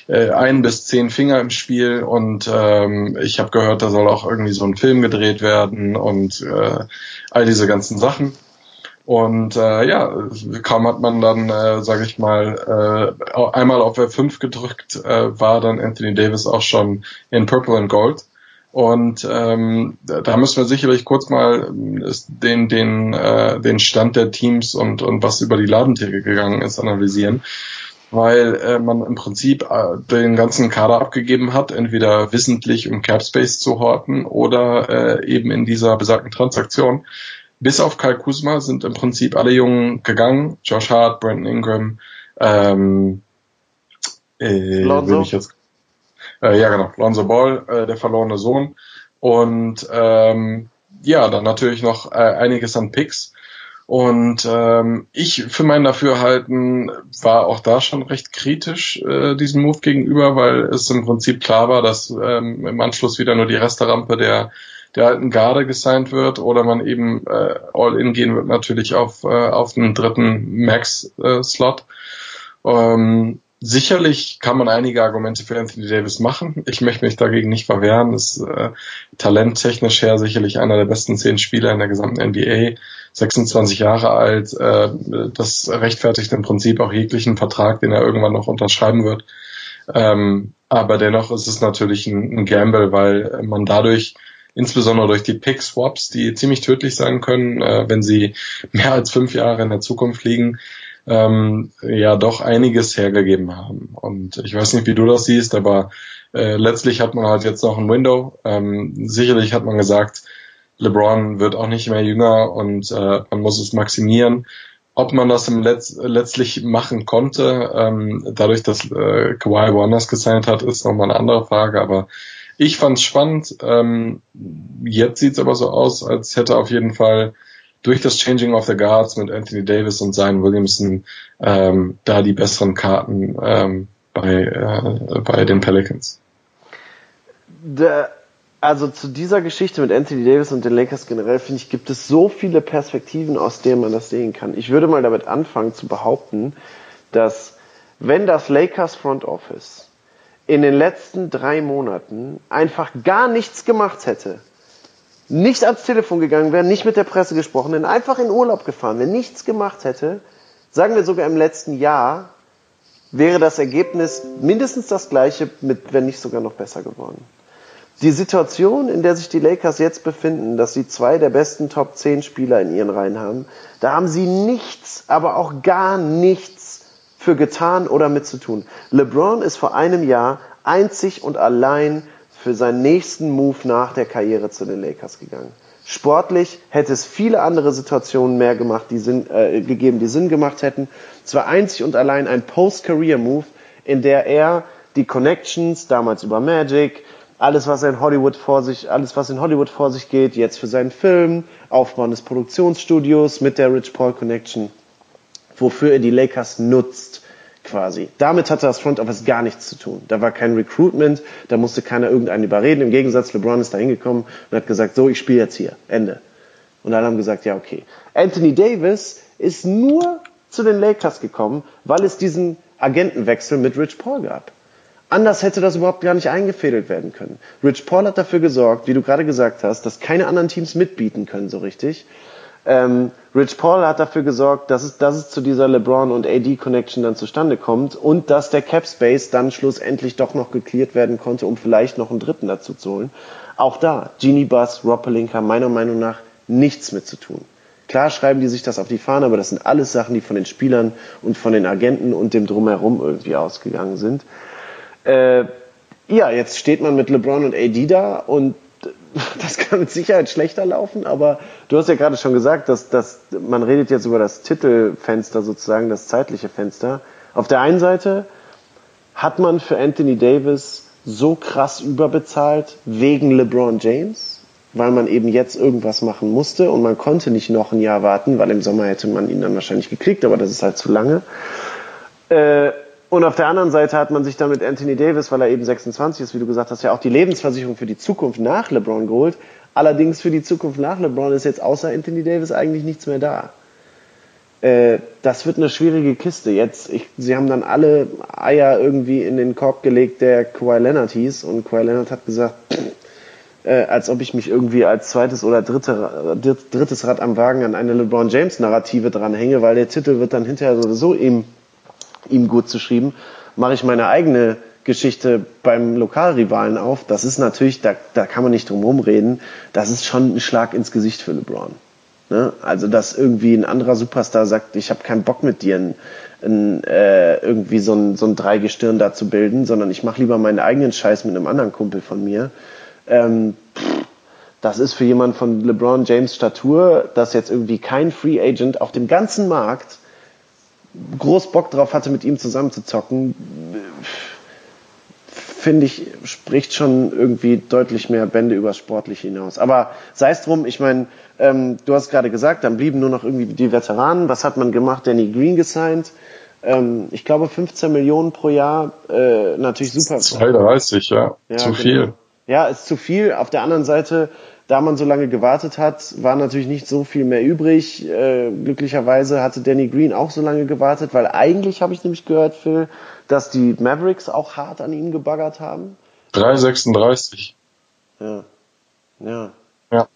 äh, ein bis zehn Finger im Spiel und ähm, ich habe gehört, da soll auch irgendwie so ein Film gedreht werden und äh, all diese ganzen Sachen. Und äh, ja, kaum hat man dann, äh, sage ich mal, äh, einmal auf F5 gedrückt, äh, war dann Anthony Davis auch schon in Purple and Gold. Und ähm, da müssen wir sicherlich kurz mal äh, den, den, äh, den Stand der Teams und, und was über die Ladentheke gegangen ist, analysieren. Weil äh, man im Prinzip äh, den ganzen Kader abgegeben hat, entweder wissentlich, um Capspace zu horten oder äh, eben in dieser besagten Transaktion bis auf Kyle Kuzma sind im Prinzip alle Jungen gegangen. Josh Hart, Brandon Ingram, ähm, äh, Lonzo. Jetzt, äh, ja genau, Lonzo Ball, äh, der verlorene Sohn. Und ähm, ja, dann natürlich noch äh, einiges an Picks. Und ähm, ich für mein Dafürhalten war auch da schon recht kritisch äh, diesem Move gegenüber, weil es im Prinzip klar war, dass ähm, im Anschluss wieder nur die Resterampe der der alten Garde gesigned wird oder man eben äh, all-in gehen wird natürlich auf, äh, auf den dritten Max-Slot. Äh, ähm, sicherlich kann man einige Argumente für Anthony Davis machen. Ich möchte mich dagegen nicht verwehren. Ist äh, talenttechnisch her sicherlich einer der besten zehn Spieler in der gesamten NBA. 26 Jahre alt. Äh, das rechtfertigt im Prinzip auch jeglichen Vertrag, den er irgendwann noch unterschreiben wird. Ähm, aber dennoch ist es natürlich ein, ein Gamble, weil man dadurch insbesondere durch die Pick-Swaps, die ziemlich tödlich sein können, äh, wenn sie mehr als fünf Jahre in der Zukunft liegen, ähm, ja doch einiges hergegeben haben. Und ich weiß nicht, wie du das siehst, aber äh, letztlich hat man halt jetzt noch ein Window. Ähm, sicherlich hat man gesagt, LeBron wird auch nicht mehr jünger und äh, man muss es maximieren. Ob man das im Letz letztlich machen konnte, ähm, dadurch, dass äh, Kawhi woanders gesigned hat, ist nochmal eine andere Frage, aber ich fand's spannend. Ähm, jetzt sieht's aber so aus, als hätte auf jeden Fall durch das Changing of the Guards mit Anthony Davis und Zion Williamson ähm, da die besseren Karten ähm, bei, äh, bei den Pelicans.
Der, also zu dieser Geschichte mit Anthony Davis und den Lakers generell finde ich, gibt es so viele Perspektiven, aus denen man das sehen kann. Ich würde mal damit anfangen zu behaupten, dass wenn das Lakers Front Office in den letzten drei Monaten einfach gar nichts gemacht hätte, nicht ans Telefon gegangen wäre, nicht mit der Presse gesprochen, denn einfach in Urlaub gefahren wäre, nichts gemacht hätte, sagen wir sogar im letzten Jahr, wäre das Ergebnis mindestens das gleiche, mit, wenn nicht sogar noch besser geworden. Die Situation, in der sich die Lakers jetzt befinden, dass sie zwei der besten Top 10 Spieler in ihren Reihen haben, da haben sie nichts, aber auch gar nichts für getan oder mitzutun. LeBron ist vor einem Jahr einzig und allein für seinen nächsten Move nach der Karriere zu den Lakers gegangen. Sportlich hätte es viele andere Situationen mehr gemacht, die Sinn, äh, gegeben, die Sinn gemacht hätten. Es war einzig und allein ein Post-Career-Move, in der er die Connections, damals über Magic, alles was in Hollywood vor sich, alles was in Hollywood vor sich geht, jetzt für seinen Film, Aufbau des Produktionsstudios mit der Rich Paul Connection, wofür er die Lakers nutzt, quasi. Damit hatte das Front Office gar nichts zu tun. Da war kein Recruitment, da musste keiner irgendeinen überreden. Im Gegensatz, LeBron ist da hingekommen und hat gesagt, so, ich spiele jetzt hier. Ende. Und alle haben gesagt, ja, okay. Anthony Davis ist nur zu den Lakers gekommen, weil es diesen Agentenwechsel mit Rich Paul gab. Anders hätte das überhaupt gar nicht eingefädelt werden können. Rich Paul hat dafür gesorgt, wie du gerade gesagt hast, dass keine anderen Teams mitbieten können so richtig. Ähm, Rich Paul hat dafür gesorgt, dass es, dass es zu dieser LeBron und AD Connection dann zustande kommt und dass der Cap Space dann schlussendlich doch noch geklärt werden konnte, um vielleicht noch einen dritten dazu zu holen. Auch da, Genie Bus, Rob meiner Meinung nach nichts mit zu tun. Klar schreiben die sich das auf die Fahne, aber das sind alles Sachen, die von den Spielern und von den Agenten und dem Drumherum irgendwie ausgegangen sind. Äh, ja, jetzt steht man mit LeBron und AD da und das kann mit Sicherheit schlechter laufen, aber du hast ja gerade schon gesagt, dass, dass man redet jetzt über das Titelfenster sozusagen, das zeitliche Fenster. Auf der einen Seite hat man für Anthony Davis so krass überbezahlt wegen LeBron James, weil man eben jetzt irgendwas machen musste und man konnte nicht noch ein Jahr warten, weil im Sommer hätte man ihn dann wahrscheinlich gekriegt, aber das ist halt zu lange. Äh, Und auf der anderen Seite hat man sich dann mit Anthony Davis, weil er eben 26 ist, wie du gesagt hast, ja auch die Lebensversicherung für die Zukunft nach LeBron geholt. Allerdings für die Zukunft nach LeBron ist jetzt außer Anthony Davis eigentlich nichts mehr da. Äh, das wird eine schwierige Kiste. Jetzt, ich, sie haben dann alle Eier irgendwie in den Korb gelegt, der Kawhi Leonard hieß. Und Kawhi Leonard hat gesagt, äh, als ob ich mich irgendwie als zweites oder dritte, drittes Rad am Wagen an eine LeBron James Narrative dranhänge, weil der Titel wird dann hinterher sowieso ihm ihm gut zu schreiben, mache ich meine eigene Geschichte beim Lokalrivalen auf. Das ist natürlich, da, da kann man nicht drum herum reden, das ist schon ein Schlag ins Gesicht für LeBron. Ne? Also, dass irgendwie ein anderer Superstar sagt, ich habe keinen Bock mit dir ein, ein, äh, irgendwie so ein, so ein Dreigestirn da zu bilden, sondern ich mache lieber meinen eigenen Scheiß mit einem anderen Kumpel von mir. Ähm, das ist für jemanden von LeBron James Statur, dass jetzt irgendwie kein Free Agent auf dem ganzen Markt groß Bock drauf hatte, mit ihm zusammen zu zocken, finde ich, spricht schon irgendwie deutlich mehr Bände übers Sportliche hinaus. Aber sei es drum, ich meine, ähm, du hast gerade gesagt, dann blieben nur noch irgendwie die Veteranen. Was hat man gemacht? Danny Green gesigned. Ähm, ich glaube 15 Millionen pro Jahr, äh, natürlich super.
32, ja. ja zu genau. viel.
Ja, ist zu viel. Auf der anderen Seite da man so lange gewartet hat, war natürlich nicht so viel mehr übrig. Äh, glücklicherweise hatte Danny Green auch so lange gewartet, weil eigentlich habe ich nämlich gehört, Phil, dass die Mavericks auch hart an ihm gebaggert haben.
3,36.
Ja. Ja.
Ja.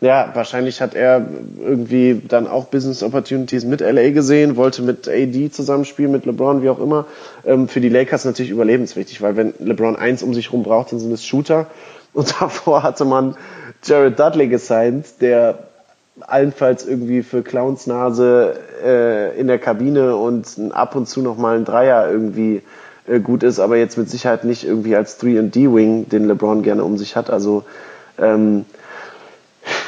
Ja, wahrscheinlich hat er irgendwie dann auch Business Opportunities mit LA gesehen, wollte mit AD zusammenspielen, mit LeBron, wie auch immer. Ähm, für die Lakers natürlich überlebenswichtig, weil wenn LeBron eins um sich rum braucht, dann sind es Shooter. Und davor hatte man Jared Dudley gesigned, der allenfalls irgendwie für Clowns Nase äh, in der Kabine und ab und zu noch mal ein Dreier irgendwie äh, gut ist, aber jetzt mit Sicherheit nicht irgendwie als 3D-Wing, den LeBron gerne um sich hat. Also ähm,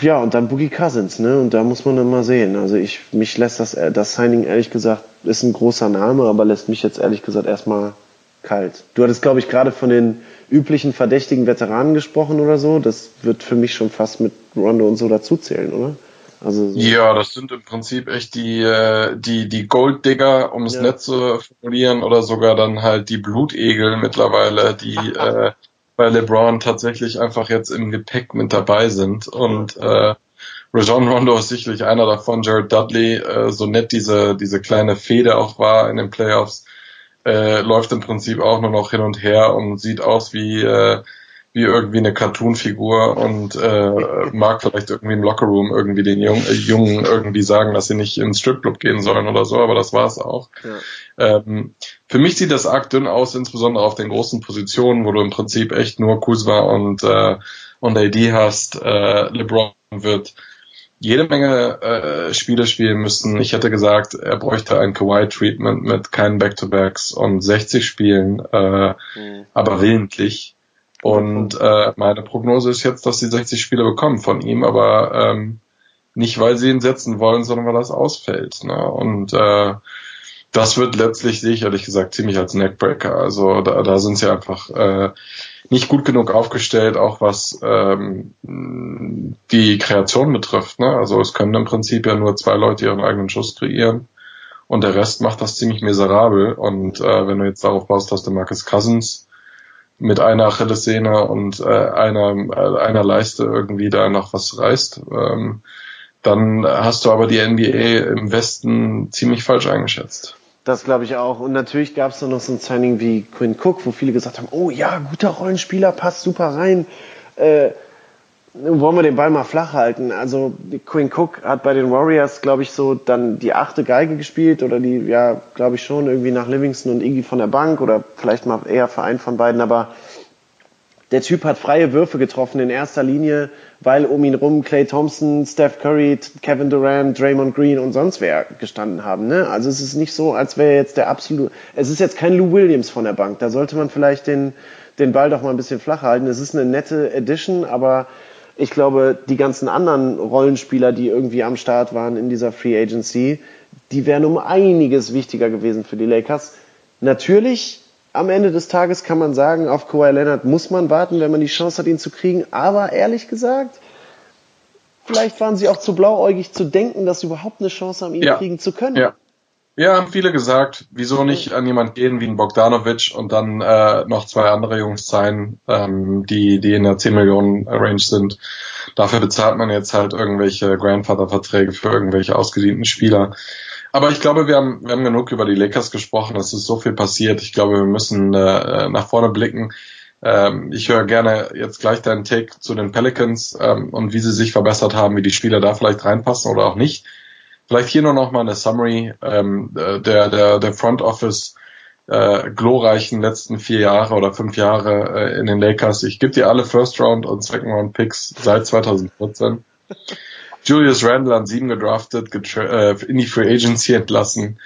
ja, und dann Boogie Cousins, ne? Und da muss man dann mal sehen. Also ich, mich lässt das, äh, das Signing ehrlich gesagt, ist ein großer Name, aber lässt mich jetzt ehrlich gesagt erstmal kalt. Du hattest, glaube ich, gerade von den üblichen verdächtigen Veteranen gesprochen oder so. Das wird für mich schon fast mit Rondo und so dazuzählen, oder?
Also so. Ja, das sind im Prinzip echt die, äh, die, die Golddigger, um es ja. nett zu formulieren, oder sogar dann halt die Blutegel mittlerweile, die äh, bei LeBron tatsächlich einfach jetzt im Gepäck mit dabei sind. Und äh, Rajon Rondo ist sicherlich einer davon. Jared Dudley, äh, so nett diese, diese kleine Fehde auch war in den Playoffs, äh, läuft im Prinzip auch nur noch hin und her und sieht aus wie äh, wie irgendwie eine Cartoon-Figur und äh, mag vielleicht irgendwie im Lockerroom irgendwie den Jung, äh, Jungen irgendwie sagen, dass sie nicht ins Stripclub gehen sollen oder so, aber das war's auch. Ja. Ähm, für mich sieht das arg dünn aus, insbesondere auf den großen Positionen, wo du im Prinzip echt nur Kuzma und äh, und AD hast. Äh, LeBron wird jede Menge äh, Spiele spielen müssen. Ich hätte gesagt, er bräuchte ein Kawhi-Treatment mit keinen Back-to-Backs und 60 Spielen, äh, mhm. aber willentlich. Und äh, meine Prognose ist jetzt, dass sie 60 Spiele bekommen von ihm, aber ähm, nicht, weil sie ihn setzen wollen, sondern weil das ausfällt. Ne? Und äh, das wird letztlich, sehe ich ehrlich gesagt, ziemlich als Neckbreaker. Also da, da sind sie einfach äh, nicht gut genug aufgestellt, auch was ähm, die Kreation betrifft. Ne? Also es können im Prinzip ja nur zwei Leute ihren eigenen Schuss kreieren und der Rest macht das ziemlich miserabel. Und äh, wenn du jetzt darauf baust, dass der Marcus Cousins mit einer Achillessehne und äh, einer, äh, einer Leiste irgendwie da noch was reißt, ähm, dann hast du aber die NBA im Westen ziemlich falsch eingeschätzt.
Das glaube ich auch. Und natürlich gab es dann noch so ein Signing wie Quinn Cook, wo viele gesagt haben, oh ja, guter Rollenspieler, passt super rein. Äh, wollen wir den Ball mal flach halten. Also Quinn Cook hat bei den Warriors, glaube ich, so dann die achte Geige gespielt oder die, ja, glaube ich schon, irgendwie nach Livingston und Iggy von der Bank oder vielleicht mal eher Verein von beiden, aber der Typ hat freie Würfe getroffen in erster Linie, weil um ihn rum Clay Thompson, Steph Curry, Kevin Durant, Draymond Green und sonst wer gestanden haben. Ne? Also es ist nicht so, als wäre jetzt der absolute. Es ist jetzt kein Lou Williams von der Bank. Da sollte man vielleicht den den Ball doch mal ein bisschen flacher halten. Es ist eine nette Edition, aber ich glaube, die ganzen anderen Rollenspieler, die irgendwie am Start waren in dieser Free Agency, die wären um einiges wichtiger gewesen für die Lakers. Natürlich am Ende des Tages kann man sagen, auf Kawhi Leonard muss man warten, wenn man die Chance hat, ihn zu kriegen. Aber ehrlich gesagt, vielleicht waren sie auch zu blauäugig zu denken, dass sie überhaupt eine Chance haben, ihn ja. kriegen zu können.
Ja. Ja, haben viele gesagt, wieso nicht an jemand gehen wie ein Bogdanovic und dann äh, noch zwei andere Jungs sein, ähm, die, die in der 10 Millionen Range sind. Dafür bezahlt man jetzt halt irgendwelche Grandfather-Verträge für irgendwelche ausgedienten Spieler. Aber ich glaube, wir haben, wir haben genug über die Lakers gesprochen. Es ist so viel passiert. Ich glaube, wir müssen äh, nach vorne blicken. Ähm, ich höre gerne jetzt gleich deinen Take zu den Pelicans ähm, und wie sie sich verbessert haben, wie die Spieler da vielleicht reinpassen oder auch nicht. Vielleicht hier nur noch mal eine Summary ähm, der, der, der Front Office äh, glorreichen letzten vier Jahre oder fünf Jahre äh, in den Lakers. Ich gebe dir alle First Round und Second Round Picks seit 2014. Julius Randle an sieben gedraftet, äh, in die Free Agency entlassen.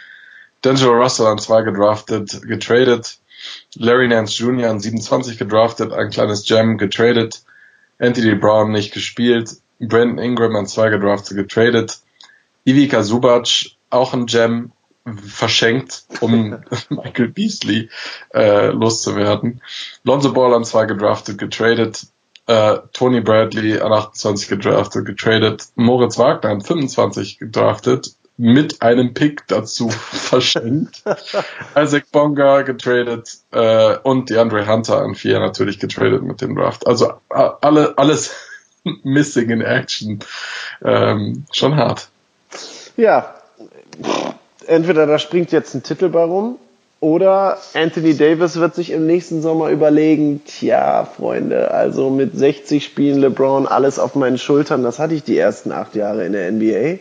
D'Angelo Russell an zwei gedraftet, getradet. Larry Nance Jr. an 27 gedraftet, ein kleines Gem getradet. Anthony Brown nicht gespielt. Brandon Ingram an zwei gedraftet, getradet. Ivica Subac, auch ein Gem, verschenkt, um Michael Beasley äh, loszuwerden. Lonzo Ball an zwei gedraftet, getradet. Äh, Tony Bradley an 28 gedraftet, getradet. Moritz Wagner an 25 gedraftet, mit einem Pick dazu verschenkt. Isaac Bonga getradet äh, und DeAndre Hunter an vier natürlich getradet mit dem Draft. Also alle, alles missing in action. Ähm, schon hart.
Ja, entweder da springt jetzt ein Titel bei rum oder Anthony Davis wird sich im nächsten Sommer überlegen, tja, Freunde, also mit 60 Spielen LeBron alles auf meinen Schultern, das hatte ich die ersten acht Jahre in der NBA.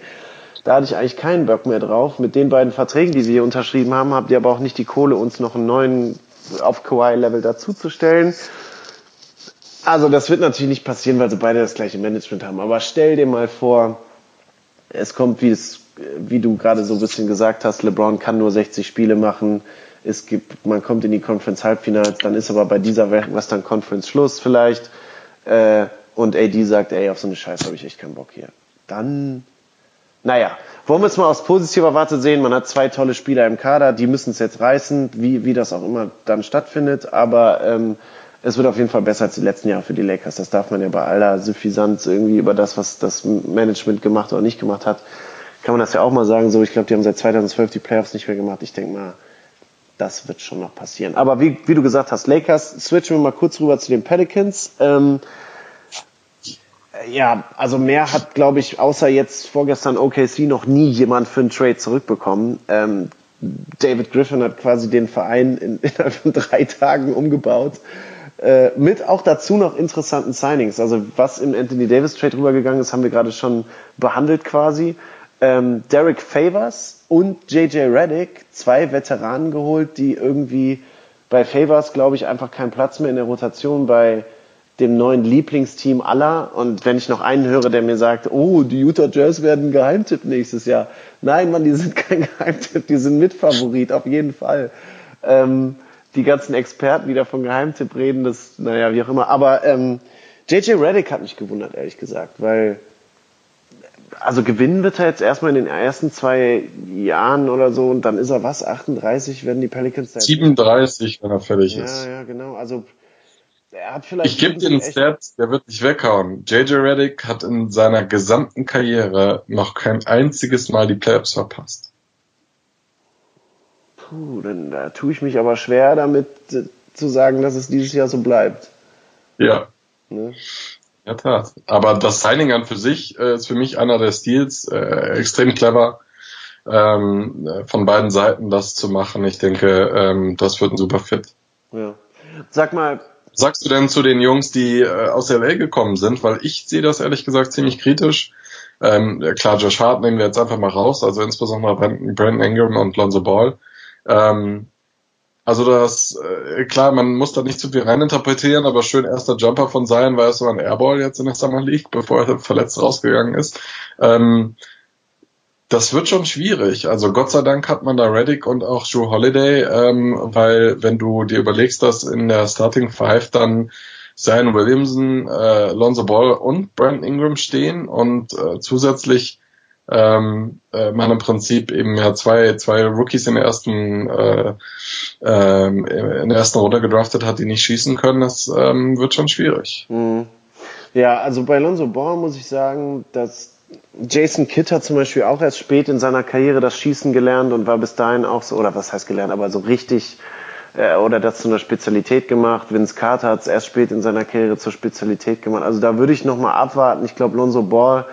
Da hatte ich eigentlich keinen Bock mehr drauf. Mit den beiden Verträgen, die wir hier unterschrieben haben, habt ihr aber auch nicht die Kohle, uns noch einen neuen auf Kawhi-Level dazuzustellen. Also das wird natürlich nicht passieren, weil sie beide das gleiche Management haben. Aber stell dir mal vor, es kommt, wie es wie du gerade so ein bisschen gesagt hast, LeBron kann nur 60 Spiele machen. Es gibt, man kommt in die Conference Halbfinals, dann ist aber bei dieser Western Conference Schluss vielleicht. Äh, und AD sagt, ey, auf so eine Scheiße habe ich echt keinen Bock hier. Dann, naja, wollen wir es mal aus positiver Warte sehen. Man hat zwei tolle Spieler im Kader, die müssen es jetzt reißen, wie, wie das auch immer dann stattfindet. Aber ähm, es wird auf jeden Fall besser als die letzten Jahre für die Lakers. Das darf man ja bei aller Suffisanz irgendwie über das, was das Management gemacht oder nicht gemacht hat, kann man das ja auch mal sagen, so, ich glaube, die haben seit 2012 die Playoffs nicht mehr gemacht. Ich denke mal, das wird schon noch passieren. Aber wie, wie du gesagt hast, Lakers, switchen wir mal kurz rüber zu den Pelicans. Ähm, ja, also mehr hat, glaube ich, außer jetzt vorgestern OKC noch nie jemand für einen Trade zurückbekommen. Ähm, David Griffin hat quasi den Verein in, innerhalb von drei Tagen umgebaut. Äh, mit auch dazu noch interessanten Signings. Also was im Anthony Davis Trade rübergegangen ist, haben wir gerade schon behandelt quasi ähm, Derek Favors und JJ Reddick, zwei Veteranen geholt, die irgendwie bei Favors, glaube ich, einfach keinen Platz mehr in der Rotation bei dem neuen Lieblingsteam aller. Und wenn ich noch einen höre, der mir sagt, oh, die Utah Jazz werden Geheimtipp nächstes Jahr. Nein, Mann, die sind kein Geheimtipp, die sind Mitfavorit, auf jeden Fall. Ähm, die ganzen Experten, die da von Geheimtipp reden, das, naja, wie auch immer. Aber ähm, JJ Reddick hat mich gewundert, ehrlich gesagt, weil also gewinnen wird er jetzt erstmal in den ersten zwei Jahren oder so und dann ist er was? 38 werden die Pelicans
da 37, wenn er fertig
ja,
ist.
Ja, ja, genau. Also er hat vielleicht.
Ich gebe dir einen Stat, der wird dich weghauen. JJ Reddick hat in seiner gesamten Karriere noch kein einziges Mal die Playoffs verpasst.
Puh, dann da tue ich mich aber schwer damit äh, zu sagen, dass es dieses Jahr so bleibt.
Ja. Ne? Ja, Tat. Aber das Signing an für sich äh, ist für mich einer der Stils, äh, extrem clever ähm, von beiden Seiten das zu machen. Ich denke, ähm, das wird ein super Fit.
Ja. Sag mal.
Sagst du denn zu den Jungs, die äh, aus LA gekommen sind? Weil ich sehe das ehrlich gesagt ziemlich kritisch. Ähm, klar, Josh Hart nehmen wir jetzt einfach mal raus, also insbesondere Brandon Ingram und Lonzo Ball. Ähm, also das, äh, klar, man muss da nicht zu viel reininterpretieren, aber schön erster Jumper von sein, war es so ein Airball jetzt in der Summer League, bevor er verletzt rausgegangen ist. Ähm, das wird schon schwierig. Also Gott sei Dank hat man da Reddick und auch Joe Holiday, ähm, weil wenn du dir überlegst, dass in der Starting Five dann Zion Williamson, äh, Lonzo Ball und Brandon Ingram stehen und äh, zusätzlich ähm, äh, man im Prinzip eben ja zwei, zwei Rookies in der ersten äh, ähm, in der ersten Runde gedraftet hat, die nicht schießen können, das ähm, wird schon schwierig.
Mhm. Ja, also bei Lonzo Ball muss ich sagen, dass Jason Kidd hat zum Beispiel auch erst spät in seiner Karriere das Schießen gelernt und war bis dahin auch so, oder was heißt gelernt, aber so richtig äh, oder das zu einer Spezialität gemacht. Vince Carter hat es erst spät in seiner Karriere zur Spezialität gemacht. Also da würde ich nochmal abwarten. Ich glaube, Lonzo Ball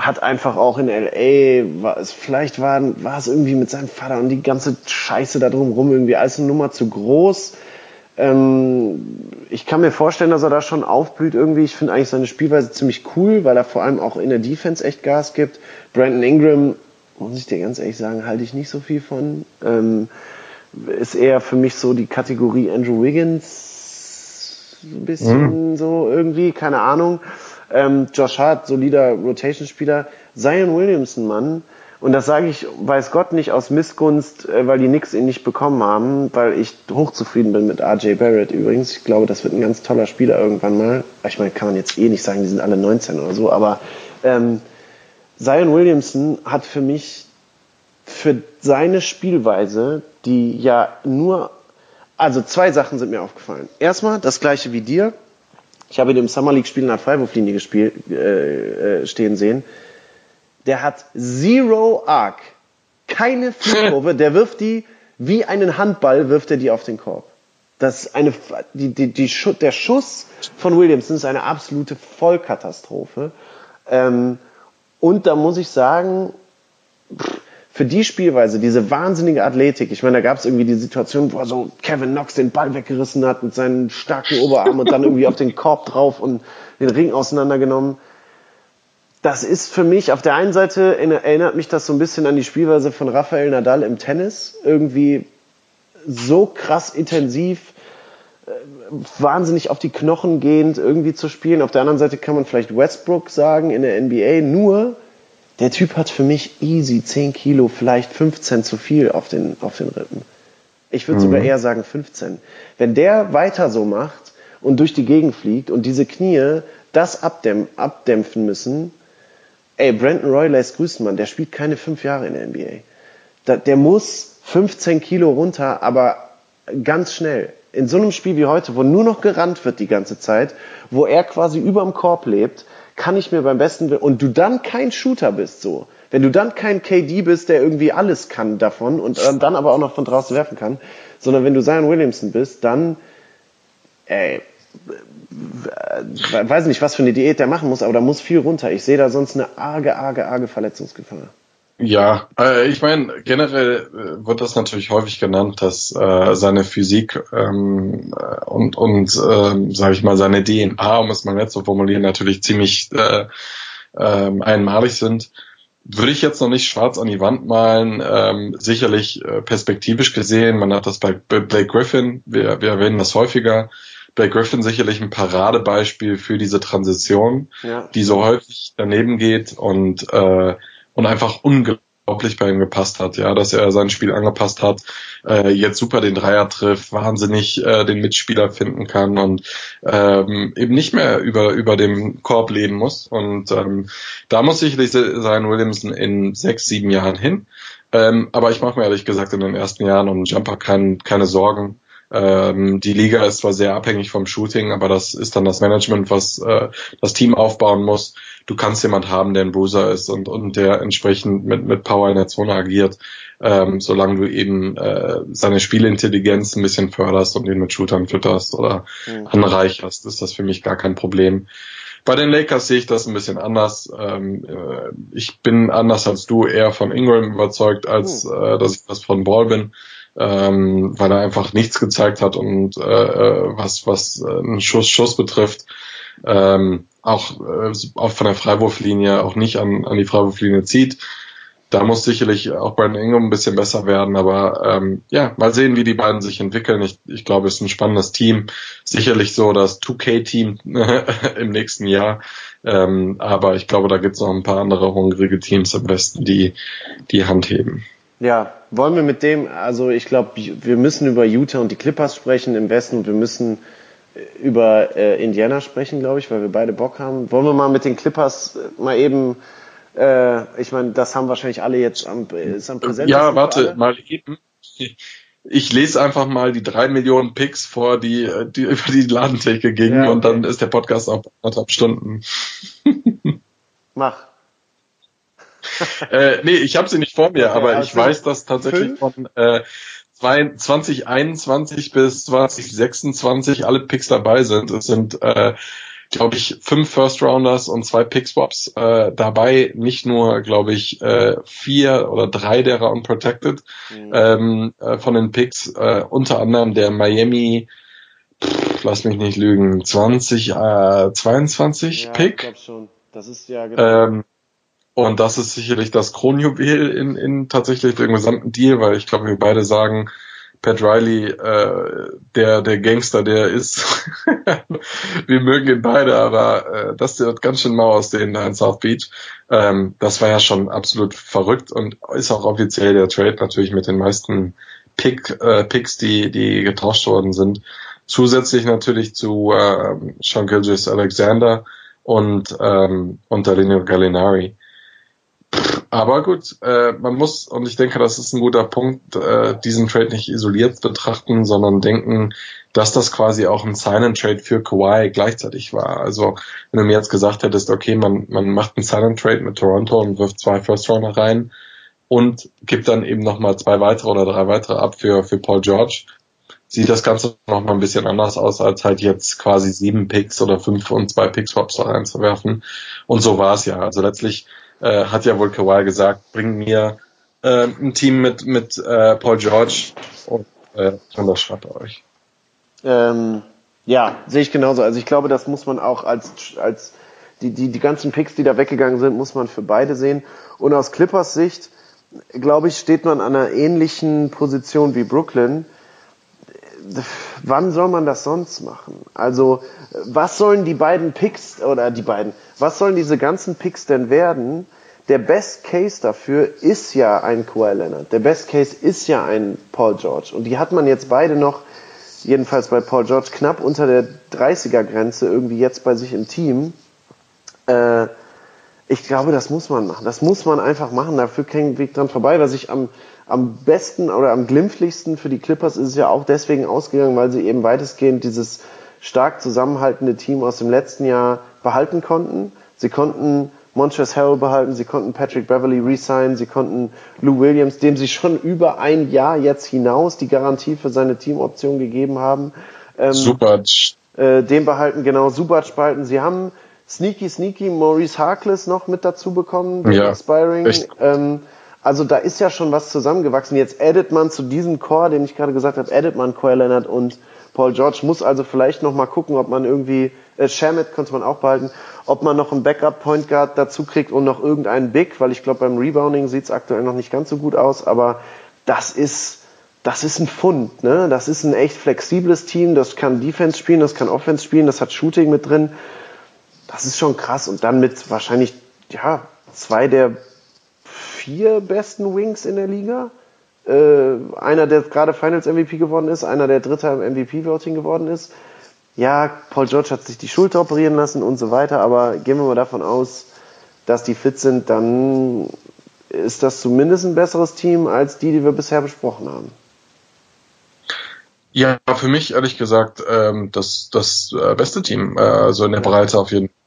hat einfach auch in LA, war es, vielleicht war, war es irgendwie mit seinem Vater und die ganze Scheiße da drumherum irgendwie alles eine Nummer zu groß. Ähm, ich kann mir vorstellen, dass er da schon aufblüht irgendwie. Ich finde eigentlich seine Spielweise ziemlich cool, weil er vor allem auch in der Defense echt Gas gibt. Brandon Ingram, muss ich dir ganz ehrlich sagen, halte ich nicht so viel von. Ähm, ist eher für mich so die Kategorie Andrew Wiggins, ein bisschen mhm. so irgendwie, keine Ahnung. Ähm, Josh Hart, solider Rotation-Spieler. Zion Williamson, Mann. Und das sage ich, weiß Gott, nicht aus Missgunst, äh, weil die nix ihn nicht bekommen haben, weil ich hochzufrieden bin mit RJ Barrett übrigens. Ich glaube, das wird ein ganz toller Spieler irgendwann mal. Ich meine, kann man jetzt eh nicht sagen, die sind alle 19 oder so, aber ähm, Zion Williamson hat für mich für seine Spielweise, die ja nur, also zwei Sachen sind mir aufgefallen. Erstmal das gleiche wie dir. Ich habe ihn im Summer League Spiel in der Freiwurflinie gespielt, äh, äh, stehen sehen. Der hat Zero Arc. Keine Flugkurve. Der wirft die wie einen Handball, wirft er die auf den Korb. Das ist eine, die, die, die, der Schuss von Williamson ist eine absolute Vollkatastrophe. Ähm, und da muss ich sagen, pff, für die Spielweise, diese wahnsinnige Athletik, ich meine, da gab es irgendwie die Situation, wo so Kevin Knox den Ball weggerissen hat mit seinen starken Oberarmen und dann irgendwie auf den Korb drauf und den Ring auseinandergenommen. Das ist für mich, auf der einen Seite erinnert mich das so ein bisschen an die Spielweise von Rafael Nadal im Tennis. Irgendwie so krass intensiv, äh, wahnsinnig auf die Knochen gehend irgendwie zu spielen. Auf der anderen Seite kann man vielleicht Westbrook sagen in der NBA, nur der Typ hat für mich easy 10 Kilo, vielleicht 15 zu viel auf den, auf den Rippen. Ich würde mhm. sogar eher sagen 15. Wenn der weiter so macht und durch die Gegend fliegt und diese Knie das abdämpf, abdämpfen müssen, ey, Brandon Roy lässt grüßen, Mann, der spielt keine fünf Jahre in der NBA. Da, der muss 15 Kilo runter, aber ganz schnell. In so einem Spiel wie heute, wo nur noch gerannt wird die ganze Zeit, wo er quasi überm Korb lebt, kann ich mir beim besten und du dann kein Shooter bist so. Wenn du dann kein KD bist, der irgendwie alles kann davon und dann aber auch noch von draußen werfen kann, sondern wenn du Zion Williamson bist, dann ey, weiß nicht, was für eine Diät der machen muss, aber da muss viel runter. Ich sehe da sonst eine arge, arge, arge Verletzungsgefahr.
Ja, äh, ich meine, generell äh, wird das natürlich häufig genannt, dass äh, seine Physik ähm, äh, und, und äh, sage ich mal, seine DNA, um es mal nett zu formulieren, natürlich ziemlich äh, äh, einmalig sind. Würde ich jetzt noch nicht schwarz an die Wand malen, ähm, sicherlich äh, perspektivisch gesehen, man hat das bei Blake Griffin, wir, wir erwähnen das häufiger, Blake Griffin sicherlich ein Paradebeispiel für diese Transition, ja. die so häufig daneben geht und äh, und einfach unglaublich bei ihm gepasst hat, ja, dass er sein Spiel angepasst hat, äh, jetzt super den Dreier trifft, wahnsinnig äh, den Mitspieler finden kann und ähm, eben nicht mehr über über dem Korb leben muss. Und ähm, da muss sicherlich sein Williamson in sechs, sieben Jahren hin. Ähm, aber ich mache mir ehrlich gesagt in den ersten Jahren um Jumper kein, keine Sorgen. Ähm, die Liga ist zwar sehr abhängig vom Shooting, aber das ist dann das Management, was äh, das Team aufbauen muss. Du kannst jemand haben, der ein Bruiser ist und, und der entsprechend mit, mit Power in der Zone agiert, ähm, solange du eben äh, seine Spielintelligenz ein bisschen förderst und ihn mit Shootern fütterst oder mhm. anreicherst, ist das für mich gar kein Problem. Bei den Lakers sehe ich das ein bisschen anders. Ähm, äh, ich bin anders als du eher von Ingram überzeugt, als mhm. äh, dass ich das von Ball bin ähm, weil er einfach nichts gezeigt hat und äh, äh was was äh, einen Schuss Schuss betrifft ähm, auch äh, auch von der Freiwurflinie auch nicht an, an die Freiwurflinie zieht. Da muss sicherlich auch Brandon Ingram ein bisschen besser werden, aber ähm, ja, mal sehen, wie die beiden sich entwickeln. Ich, ich glaube, es ist ein spannendes Team. Sicherlich so das 2K-Team im nächsten Jahr. Ähm, aber ich glaube, da gibt es noch ein paar andere hungrige Teams am besten, die die Hand heben.
Ja, wollen wir mit dem, also ich glaube, wir müssen über Utah und die Clippers sprechen im Westen und wir müssen über äh, Indiana sprechen, glaube ich, weil wir beide Bock haben. Wollen wir mal mit den Clippers äh, mal eben, äh, ich meine, das haben wahrscheinlich alle jetzt am, ist am
präsent. Ja, warte, mal eben. Ich lese einfach mal die drei Millionen Picks vor, die, die über die Ladentheke gingen ja, okay. und dann ist der Podcast auch anderthalb Stunden.
Mach.
äh, nee, ich habe sie nicht vor mir, aber also ich weiß, dass tatsächlich fünf? von äh, 2021 bis 2026 alle Picks dabei sind. Es sind, äh, glaube ich, fünf First Rounders und zwei Pick Swaps äh, dabei. Nicht nur, glaube ich, äh, vier oder drei derer unprotected mhm. ähm, äh, von den Picks. Äh, unter anderem der Miami, pff, lass mich nicht lügen, 20, äh, 22 ja, Pick. Ich glaub schon.
Das ist ja genau. Ähm,
und das ist sicherlich das Kronjuwel in, in tatsächlich dem gesamten Deal, weil ich glaube, wir beide sagen, Pat Riley, äh, der der Gangster, der ist. wir mögen ihn beide, aber äh, das wird ganz schön mau aussehen da in South Beach. Ähm, das war ja schon absolut verrückt und ist auch offiziell der Trade natürlich mit den meisten Pick, äh, Picks, die die getauscht worden sind. Zusätzlich natürlich zu äh, Sean Gilgis Alexander und ähm, und Danilo Gallinari. Aber gut, äh, man muss, und ich denke, das ist ein guter Punkt, äh, diesen Trade nicht isoliert betrachten, sondern denken, dass das quasi auch ein Silent-Trade für Kawhi gleichzeitig war. Also wenn du mir jetzt gesagt hättest, okay, man, man macht einen Silent-Trade mit Toronto und wirft zwei First-Runner rein und gibt dann eben nochmal zwei weitere oder drei weitere ab für, für Paul George, sieht das Ganze nochmal ein bisschen anders aus, als halt jetzt quasi sieben Picks oder fünf und zwei Pick-Swaps da reinzuwerfen. Und so war es ja. Also letztlich äh, hat ja wohl Kawhi gesagt, bring mir äh, ein Team mit, mit äh, Paul George und äh, das schreibt euch.
Ähm, ja, sehe ich genauso. Also ich glaube, das muss man auch als, als die, die, die ganzen Picks, die da weggegangen sind, muss man für beide sehen. Und aus Clippers Sicht, glaube ich, steht man an einer ähnlichen Position wie Brooklyn. Wann soll man das sonst machen? Also, was sollen die beiden Picks oder die beiden, was sollen diese ganzen Picks denn werden? Der Best Case dafür ist ja ein Kawhi Leonard. Der Best Case ist ja ein Paul George. Und die hat man jetzt beide noch, jedenfalls bei Paul George, knapp unter der 30er Grenze irgendwie jetzt bei sich im Team. Äh, ich glaube, das muss man machen. Das muss man einfach machen. Dafür kein Weg dran vorbei. Was ich am, am besten oder am glimpflichsten für die Clippers ist es ja auch deswegen ausgegangen, weil sie eben weitestgehend dieses stark zusammenhaltende Team aus dem letzten Jahr behalten konnten. Sie konnten Montrezl Harrell behalten, sie konnten Patrick Beverly resignen, sie konnten Lou Williams, dem sie schon über ein Jahr jetzt hinaus die Garantie für seine Teamoption gegeben haben.
Ähm, Subac.
Äh, den behalten, genau, Subac behalten. Sie haben Sneaky Sneaky Maurice Harkless noch mit dazu bekommen,
ja,
Aspiring. Ähm, also da ist ja schon was zusammengewachsen. Jetzt addet man zu diesem Core, den ich gerade gesagt habe, addet man Kawhi Leonard und Paul George. Muss also vielleicht noch mal gucken, ob man irgendwie äh, Shamit konnte man auch behalten, ob man noch einen Backup Point Guard dazu kriegt und noch irgendeinen Big, weil ich glaube beim Rebounding sieht es aktuell noch nicht ganz so gut aus, aber das ist das ist ein Fund, ne? Das ist ein echt flexibles Team, das kann Defense spielen, das kann Offense spielen, das hat Shooting mit drin. Das ist schon krass und dann mit wahrscheinlich ja, zwei der vier besten Wings in der Liga. Äh, einer, der gerade Finals MVP geworden ist, einer, der Dritter im MVP-Voting geworden ist ja, Paul George hat sich die Schulter operieren lassen und so weiter, aber gehen wir mal davon aus, dass die fit sind, dann ist das zumindest ein besseres Team als die, die wir bisher besprochen haben.
Ja, für mich ehrlich gesagt ähm, das, das äh, beste Team, äh, also in der Breite auf jeden Fall.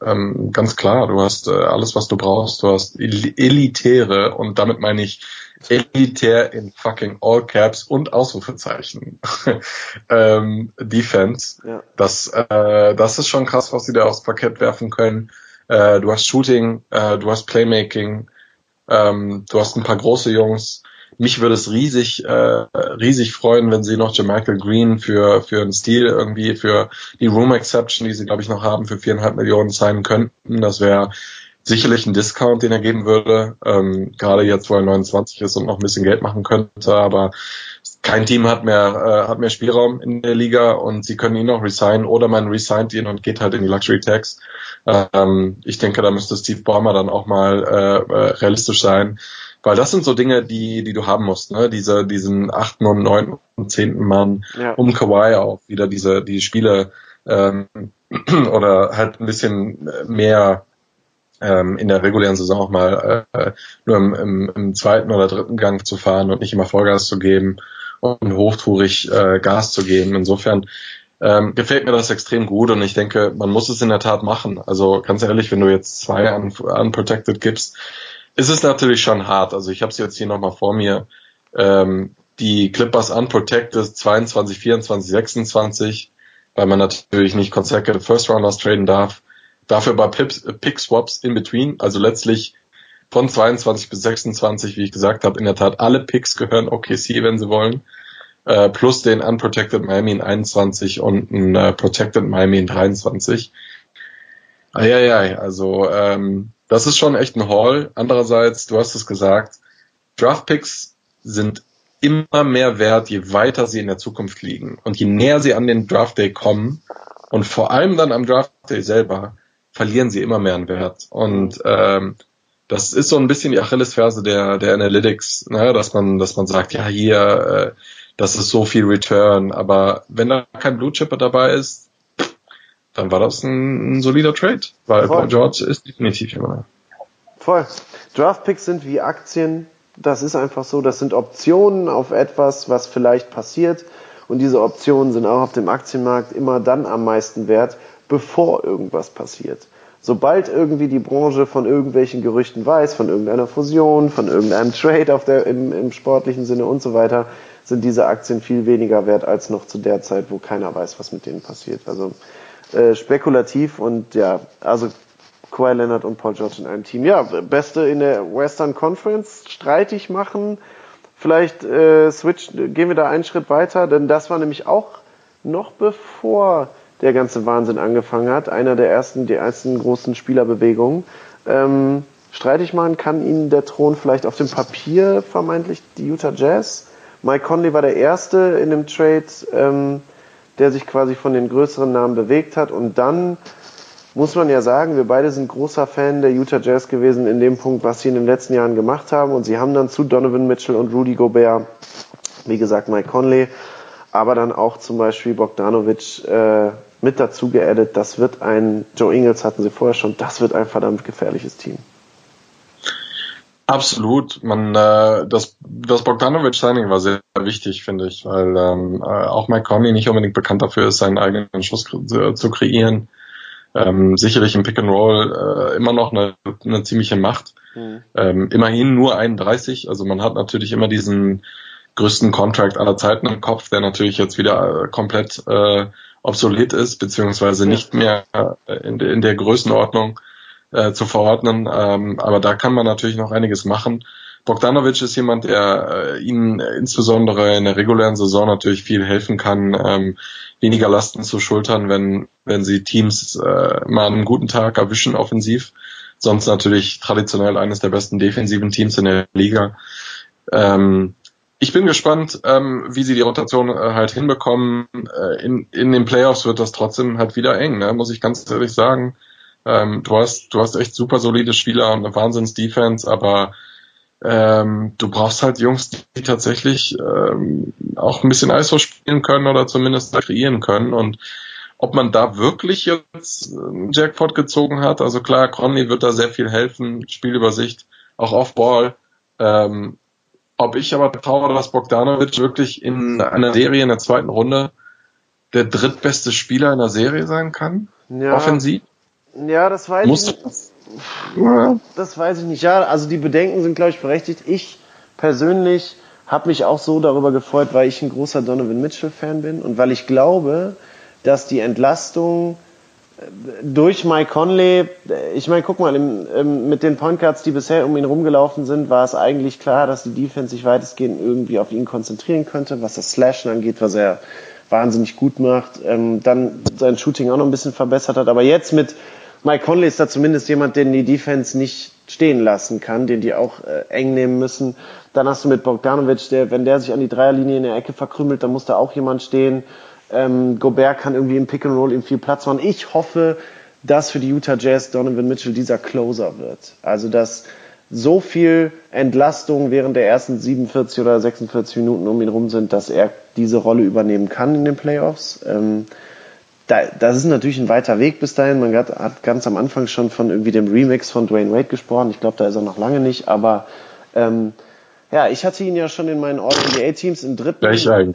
Ähm, ganz klar, du hast äh, alles, was du brauchst. Du hast elitäre und damit meine ich elitär in fucking All Caps und Ausrufezeichen ähm, Defense. Ja. Das, äh, das ist schon krass, was sie da aufs Parkett werfen können. Äh, du hast Shooting, äh, du hast Playmaking, ähm, du hast ein paar große Jungs. Mich würde es riesig, äh, riesig freuen, wenn sie noch Jermichael Green für, für einen Stil irgendwie, für die Room Exception, die sie, glaube ich, noch haben, für viereinhalb Millionen sein könnten. Das wäre sicherlich ein Discount, den er geben würde. Ähm, gerade jetzt, wo er 29 ist und noch ein bisschen Geld machen könnte, aber kein Team hat mehr, äh, hat mehr Spielraum in der Liga und sie können ihn noch resignen oder man resigned ihn und geht halt in die Luxury Tax. Ähm, ich denke, da müsste Steve Ballmer dann auch mal äh, äh, realistisch sein, weil das sind so Dinge, die, die du haben musst, ne? Diese, diesen achten und neunten und zehnten Mann ja. um Kawhi auch wieder diese, die Spiele ähm, oder halt ein bisschen mehr ähm, in der regulären Saison auch mal äh, nur im, im, im zweiten oder dritten Gang zu fahren und nicht immer Vollgas zu geben und hochtourig äh, Gas zu geben. Insofern ähm, gefällt mir das extrem gut und ich denke, man muss es in der Tat machen. Also ganz ehrlich, wenn du jetzt zwei un unprotected gibst, es ist natürlich schon hart. Also ich habe es jetzt hier nochmal vor mir. Ähm, die Clippers unprotected 22, 24, 26, weil man natürlich nicht consecutive First Rounders traden darf. Dafür bei Pick Swaps in between, also letztlich von 22 bis 26, wie ich gesagt habe, in der Tat alle Picks gehören OKC, wenn sie wollen, äh, plus den unprotected Miami in 21 und ein äh, protected Miami in 23. Eieiei, also ähm, das ist schon echt ein Haul. Andererseits, du hast es gesagt, Draftpicks sind immer mehr wert, je weiter sie in der Zukunft liegen. Und je näher sie an den Draft Day kommen und vor allem dann am Draft Day selber, verlieren sie immer mehr an Wert. Und ähm, das ist so ein bisschen die Achillesferse der, der Analytics, ne? dass man, dass man sagt, ja hier, äh, das ist so viel Return, aber wenn da kein Blue Chipper dabei ist, dann war das ein, ein solider Trade, weil Voll. Paul George ist definitiv immer.
Voll. Draftpicks sind wie Aktien, das ist einfach so, das sind Optionen auf etwas, was vielleicht passiert und diese Optionen sind auch auf dem Aktienmarkt immer dann am meisten wert, bevor irgendwas passiert. Sobald irgendwie die Branche von irgendwelchen Gerüchten weiß, von irgendeiner Fusion, von irgendeinem Trade auf der, im, im sportlichen Sinne und so weiter, sind diese Aktien viel weniger wert als noch zu der Zeit, wo keiner weiß, was mit denen passiert. Also äh, spekulativ und ja, also Kawhi Leonard und Paul George in einem Team. Ja, Beste in der Western Conference, streitig machen. Vielleicht äh, switch, gehen wir da einen Schritt weiter, denn das war nämlich auch noch bevor der ganze Wahnsinn angefangen hat. Einer der ersten, die ersten großen Spielerbewegungen. Ähm, streitig machen kann ihnen der Thron vielleicht auf dem Papier vermeintlich die Utah Jazz. Mike Conley war der erste in dem Trade, ähm, der sich quasi von den größeren Namen bewegt hat und dann muss man ja sagen, wir beide sind großer Fan der Utah Jazz gewesen in dem Punkt, was sie in den letzten Jahren gemacht haben. Und sie haben dann zu Donovan Mitchell und Rudy Gobert, wie gesagt, Mike Conley, aber dann auch zum Beispiel Bogdanovic äh, mit dazu geaddet. Das wird ein, Joe Ingles hatten sie vorher schon, das wird ein verdammt gefährliches Team.
Absolut. Man, äh, das, das Bogdanovic-Signing war sehr wichtig, finde ich, weil ähm, äh, auch Mike Conley nicht unbedingt bekannt dafür ist, seinen eigenen Schuss zu kreieren ähm, sicherlich im Pick and Roll äh, immer noch eine, eine ziemliche Macht. Mhm. Ähm, immerhin nur 31, also man hat natürlich immer diesen größten Contract aller Zeiten im Kopf, der natürlich jetzt wieder äh, komplett äh, obsolet ist, beziehungsweise nicht mehr äh, in, in der Größenordnung äh, zu verordnen. Ähm, aber da kann man natürlich noch einiges machen. Bogdanovic ist jemand, der äh, ihnen insbesondere in der regulären Saison natürlich viel helfen kann, ähm, weniger Lasten zu schultern, wenn, wenn sie Teams äh, mal an einem guten Tag erwischen offensiv. Sonst natürlich traditionell eines der besten defensiven Teams in der Liga. Ähm, ich bin gespannt, ähm, wie sie die Rotation äh, halt hinbekommen. Äh, in, in den Playoffs wird das trotzdem halt wieder eng, ne? muss ich ganz ehrlich sagen. Ähm, du hast, du hast echt super solide Spieler und eine Wahnsinns-Defense, aber ähm, du brauchst halt Jungs, die tatsächlich ähm, auch ein bisschen ISO spielen können oder zumindest kreieren können. Und ob man da wirklich jetzt einen Jackpot gezogen hat, also klar, Conley wird da sehr viel helfen, Spielübersicht, auch Off-Ball. Ähm, ob ich aber traue, dass Bogdanovic wirklich in einer Serie in der zweiten Runde der drittbeste Spieler in der Serie sein kann? Ja. Offensiv?
Ja, das weiß Musst ich nicht. Das weiß ich nicht. Ja, also die Bedenken sind, glaube ich, berechtigt. Ich persönlich habe mich auch so darüber gefreut, weil ich ein großer Donovan Mitchell-Fan bin und weil ich glaube, dass die Entlastung äh, durch Mike Conley, äh, ich meine, guck mal, im, im, mit den Point Guards, die bisher um ihn rumgelaufen sind, war es eigentlich klar, dass die Defense sich weitestgehend irgendwie auf ihn konzentrieren könnte, was das Slashen angeht, was er wahnsinnig gut macht, ähm, dann sein Shooting auch noch ein bisschen verbessert hat. Aber jetzt mit Mike Conley ist da zumindest jemand, den die Defense nicht stehen lassen kann, den die auch äh, eng nehmen müssen. Dann hast du mit Bogdanovic, der, wenn der sich an die Dreierlinie in der Ecke verkrümelt, dann muss da auch jemand stehen. Ähm, Gobert kann irgendwie im Pick and Roll ihm viel Platz machen. Ich hoffe, dass für die Utah Jazz Donovan Mitchell dieser Closer wird. Also dass so viel Entlastung während der ersten 47 oder 46 Minuten um ihn rum sind, dass er diese Rolle übernehmen kann in den Playoffs. Ähm, da, das ist natürlich ein weiter Weg bis dahin. Man hat, hat ganz am Anfang schon von irgendwie dem Remix von Dwayne Wade gesprochen. Ich glaube, da ist er noch lange nicht, aber ähm, ja, ich hatte ihn ja schon in meinen All-NBA-Teams im dritten,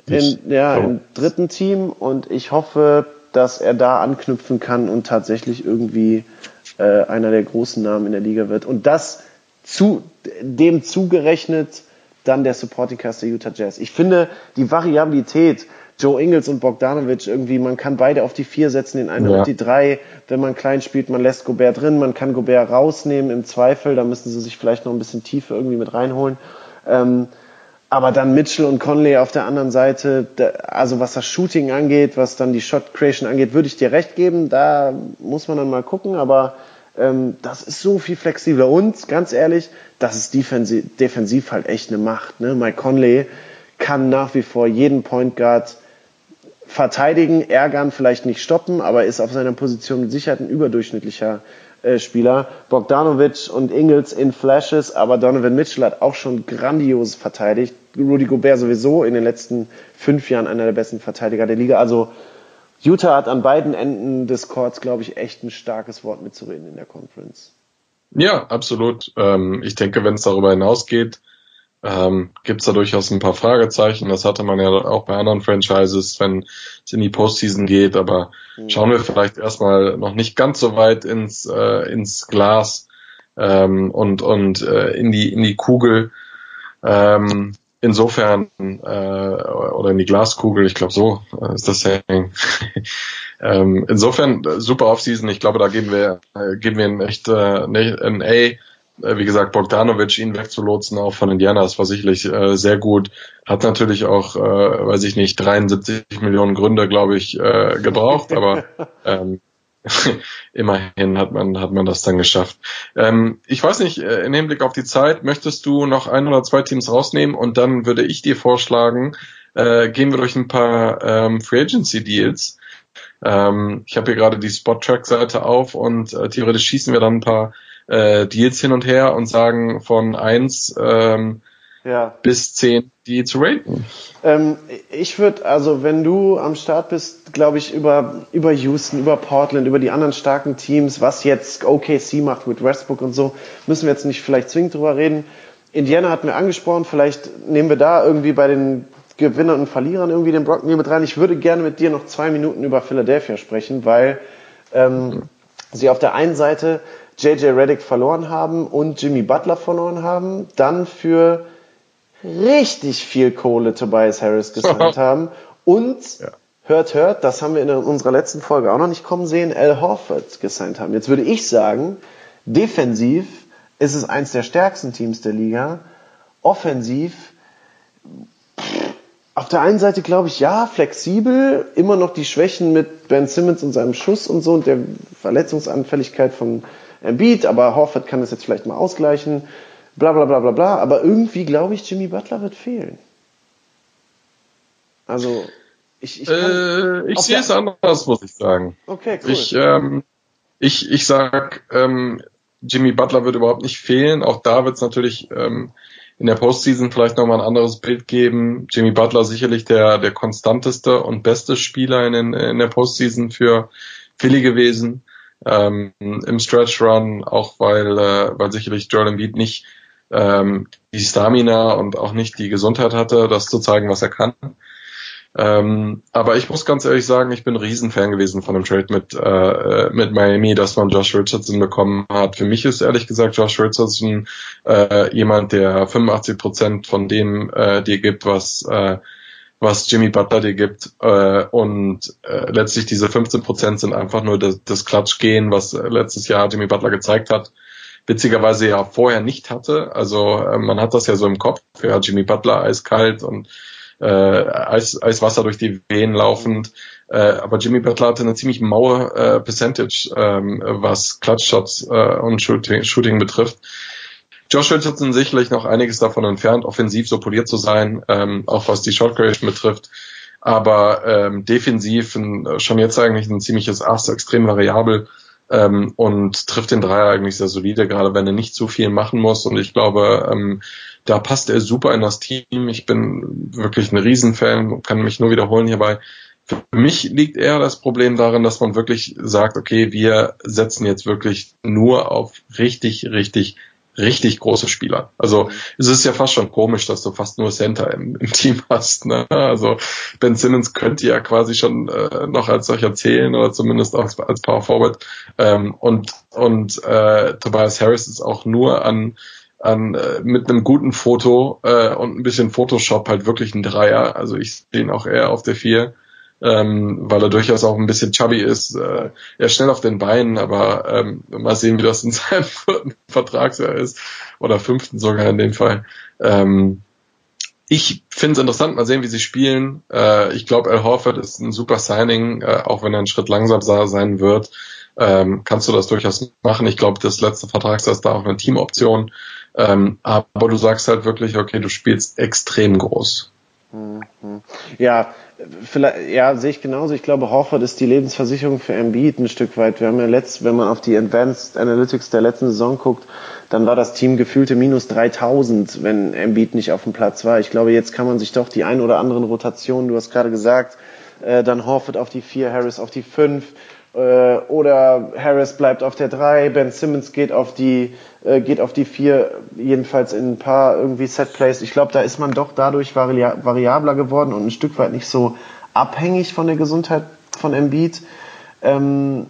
in, ja, oh. im dritten Team und ich hoffe, dass er da anknüpfen kann und tatsächlich irgendwie äh, einer der großen Namen in der Liga wird. Und das zu, dem zugerechnet dann der Supporting Cast der Utah Jazz. Ich finde die Variabilität, Joe Ingles und Bogdanovic irgendwie, man kann beide auf die vier setzen, den einen ja. auf die drei. Wenn man klein spielt, man lässt Gobert drin, man kann Gobert rausnehmen im Zweifel, da müssen sie sich vielleicht noch ein bisschen Tiefe irgendwie mit reinholen. Ähm, aber dann Mitchell und Conley auf der anderen Seite, also was das Shooting angeht, was dann die Shot Creation angeht, würde ich dir recht geben. Da muss man dann mal gucken, aber ähm, das ist so viel flexibler. Und ganz ehrlich, das ist defensiv, defensiv halt echt eine Macht. Ne? Mike Conley kann nach wie vor jeden Point Guard verteidigen, ärgern, vielleicht nicht stoppen, aber ist auf seiner Position mit Sicherheit ein überdurchschnittlicher äh, Spieler. Bogdanovic und Ingles in Flashes, aber Donovan Mitchell hat auch schon grandios verteidigt. Rudy Gobert sowieso in den letzten fünf Jahren einer der besten Verteidiger der Liga. Also Utah hat an beiden Enden des Courts, glaube ich, echt ein starkes Wort mitzureden in der Conference.
Ja, absolut. Ähm, ich denke, wenn es darüber hinausgeht, ähm, gibt es da durchaus ein paar Fragezeichen. Das hatte man ja auch bei anderen Franchises, wenn es in die Postseason geht. Aber mhm. schauen wir vielleicht erstmal noch nicht ganz so weit ins, äh, ins Glas ähm, und, und äh, in, die, in die Kugel. Ähm, insofern, äh, oder in die Glaskugel, ich glaube so äh, ist das Saying. ähm, insofern super Offseason. Ich glaube, da geben wir, äh, geben wir ein echt äh, ein A äh, wie gesagt, Bogdanovic ihn wegzulotsen, auch von Indiana, das war sicherlich äh, sehr gut. Hat natürlich auch, äh, weiß ich nicht, 73 Millionen Gründe, glaube ich, äh, gebraucht, aber ähm, immerhin hat man, hat man das dann geschafft. Ähm, ich weiß nicht, äh, in Hinblick auf die Zeit, möchtest du noch ein oder zwei Teams rausnehmen und dann würde ich dir vorschlagen, äh, gehen wir durch ein paar ähm, Free Agency Deals. Ähm, ich habe hier gerade die Spot-Track-Seite auf und äh, theoretisch schießen wir dann ein paar äh, Deals hin und her und sagen von eins ähm, ja. bis zehn die zu raten.
Ähm, ich würde, also wenn du am Start bist, glaube ich, über, über Houston, über Portland, über die anderen starken Teams, was jetzt OKC macht mit Westbrook und so, müssen wir jetzt nicht vielleicht zwingend drüber reden. Indiana hatten wir angesprochen, vielleicht nehmen wir da irgendwie bei den Gewinnern und Verlierern irgendwie den Brock mit rein. Ich würde gerne mit dir noch zwei Minuten über Philadelphia sprechen, weil ähm, mhm. sie auf der einen Seite JJ Reddick verloren haben und Jimmy Butler verloren haben, dann für richtig viel Kohle Tobias Harris gesigned haben und ja. hört, hört, das haben wir in unserer letzten Folge auch noch nicht kommen sehen, Al Horford gesigned haben. Jetzt würde ich sagen, defensiv ist es eins der stärksten Teams der Liga. Offensiv, auf der einen Seite glaube ich, ja, flexibel, immer noch die Schwächen mit Ben Simmons und seinem Schuss und so und der Verletzungsanfälligkeit von Embiid, aber Horford kann das jetzt vielleicht mal ausgleichen, bla bla bla bla bla. Aber irgendwie glaube ich, Jimmy Butler wird fehlen. Also, ich,
ich, äh, ich sehe es anders, muss ich sagen. Okay, cool. Ich, ähm, ich, ich sag, ähm, Jimmy Butler wird überhaupt nicht fehlen. Auch da wird es natürlich ähm, in der Postseason vielleicht nochmal ein anderes Bild geben. Jimmy Butler sicherlich der, der konstanteste und beste Spieler in, in der Postseason für Philly gewesen ähm, im Stretch Run, auch weil, äh, weil sicherlich Jordan Beat nicht ähm, die Stamina und auch nicht die Gesundheit hatte, das zu zeigen, was er kann. Ähm, aber ich muss ganz ehrlich sagen, ich bin Riesenfan gewesen von dem Trade mit, äh, mit Miami, dass man Josh Richardson bekommen hat. Für mich ist ehrlich gesagt Josh Richardson äh, jemand, der 85 Prozent von dem äh, dir gibt, was äh, was Jimmy Butler dir gibt. Äh, und äh, letztlich diese 15 Prozent sind einfach nur das, das Klatschgehen, was letztes Jahr Jimmy Butler gezeigt hat. Witzigerweise ja vorher nicht hatte. Also äh, man hat das ja so im Kopf. Ja, Jimmy Butler eiskalt und äh, Eis, Eiswasser durch die Venen laufend. Äh, aber Jimmy Butler hatte eine ziemlich maue äh, Percentage, ähm, was Klatschshots äh, und Shooting, Shooting betrifft. Josh Richardson sicherlich noch einiges davon entfernt, offensiv so poliert zu sein, ähm, auch was die Shot Creation betrifft. Aber ähm, defensiv ein, schon jetzt eigentlich ein ziemliches Ass, extrem variabel ähm, und trifft den Dreier eigentlich sehr solide, gerade wenn er nicht zu viel machen muss. Und ich glaube, ähm, da passt er super in das Team. Ich bin wirklich ein Riesenfan, kann mich nur wiederholen hierbei. Für mich liegt eher das Problem darin, dass man wirklich sagt, okay, wir setzen jetzt wirklich nur auf richtig, richtig richtig große Spieler. Also es ist ja fast schon komisch, dass du fast nur Center im, im Team hast. Ne? Also Ben Simmons könnte ja quasi schon äh, noch als solcher zählen oder zumindest auch als, als Power Forward. Ähm, und und äh, Tobias Harris ist auch nur an an äh, mit einem guten Foto äh, und ein bisschen Photoshop halt wirklich ein Dreier. Also ich sehe ihn auch eher auf der Vier, ähm, weil er durchaus auch ein bisschen chubby ist. Äh, er ist schnell auf den Beinen, aber ähm, mal sehen, wie das in seinem vierten Vertragsjahr ist oder fünften sogar in dem Fall. Ähm, ich finde es interessant, mal sehen, wie sie spielen. Äh, ich glaube, Al Horford ist ein super Signing, äh, auch wenn er einen Schritt langsam sein wird. Ähm, kannst du das durchaus machen. Ich glaube, das letzte Vertragsjahr ist da auch eine Teamoption. Ähm, aber du sagst halt wirklich, okay, du spielst extrem groß.
Mhm. Ja, vielleicht, ja, sehe ich genauso. Ich glaube, Horford ist die Lebensversicherung für Embiid ein Stück weit. Wir haben ja letzt, wenn man auf die Advanced Analytics der letzten Saison guckt, dann war das Team gefühlte minus 3000, wenn Embiid nicht auf dem Platz war. Ich glaube, jetzt kann man sich doch die ein oder anderen Rotationen, du hast gerade gesagt, äh, dann Horford auf die vier, Harris auf die fünf, äh, oder Harris bleibt auf der 3, Ben Simmons geht auf die äh, geht auf die 4, jedenfalls in ein paar irgendwie Setplays. Ich glaube, da ist man doch dadurch vari variabler geworden und ein Stück weit nicht so abhängig von der Gesundheit von Embiid. Ähm,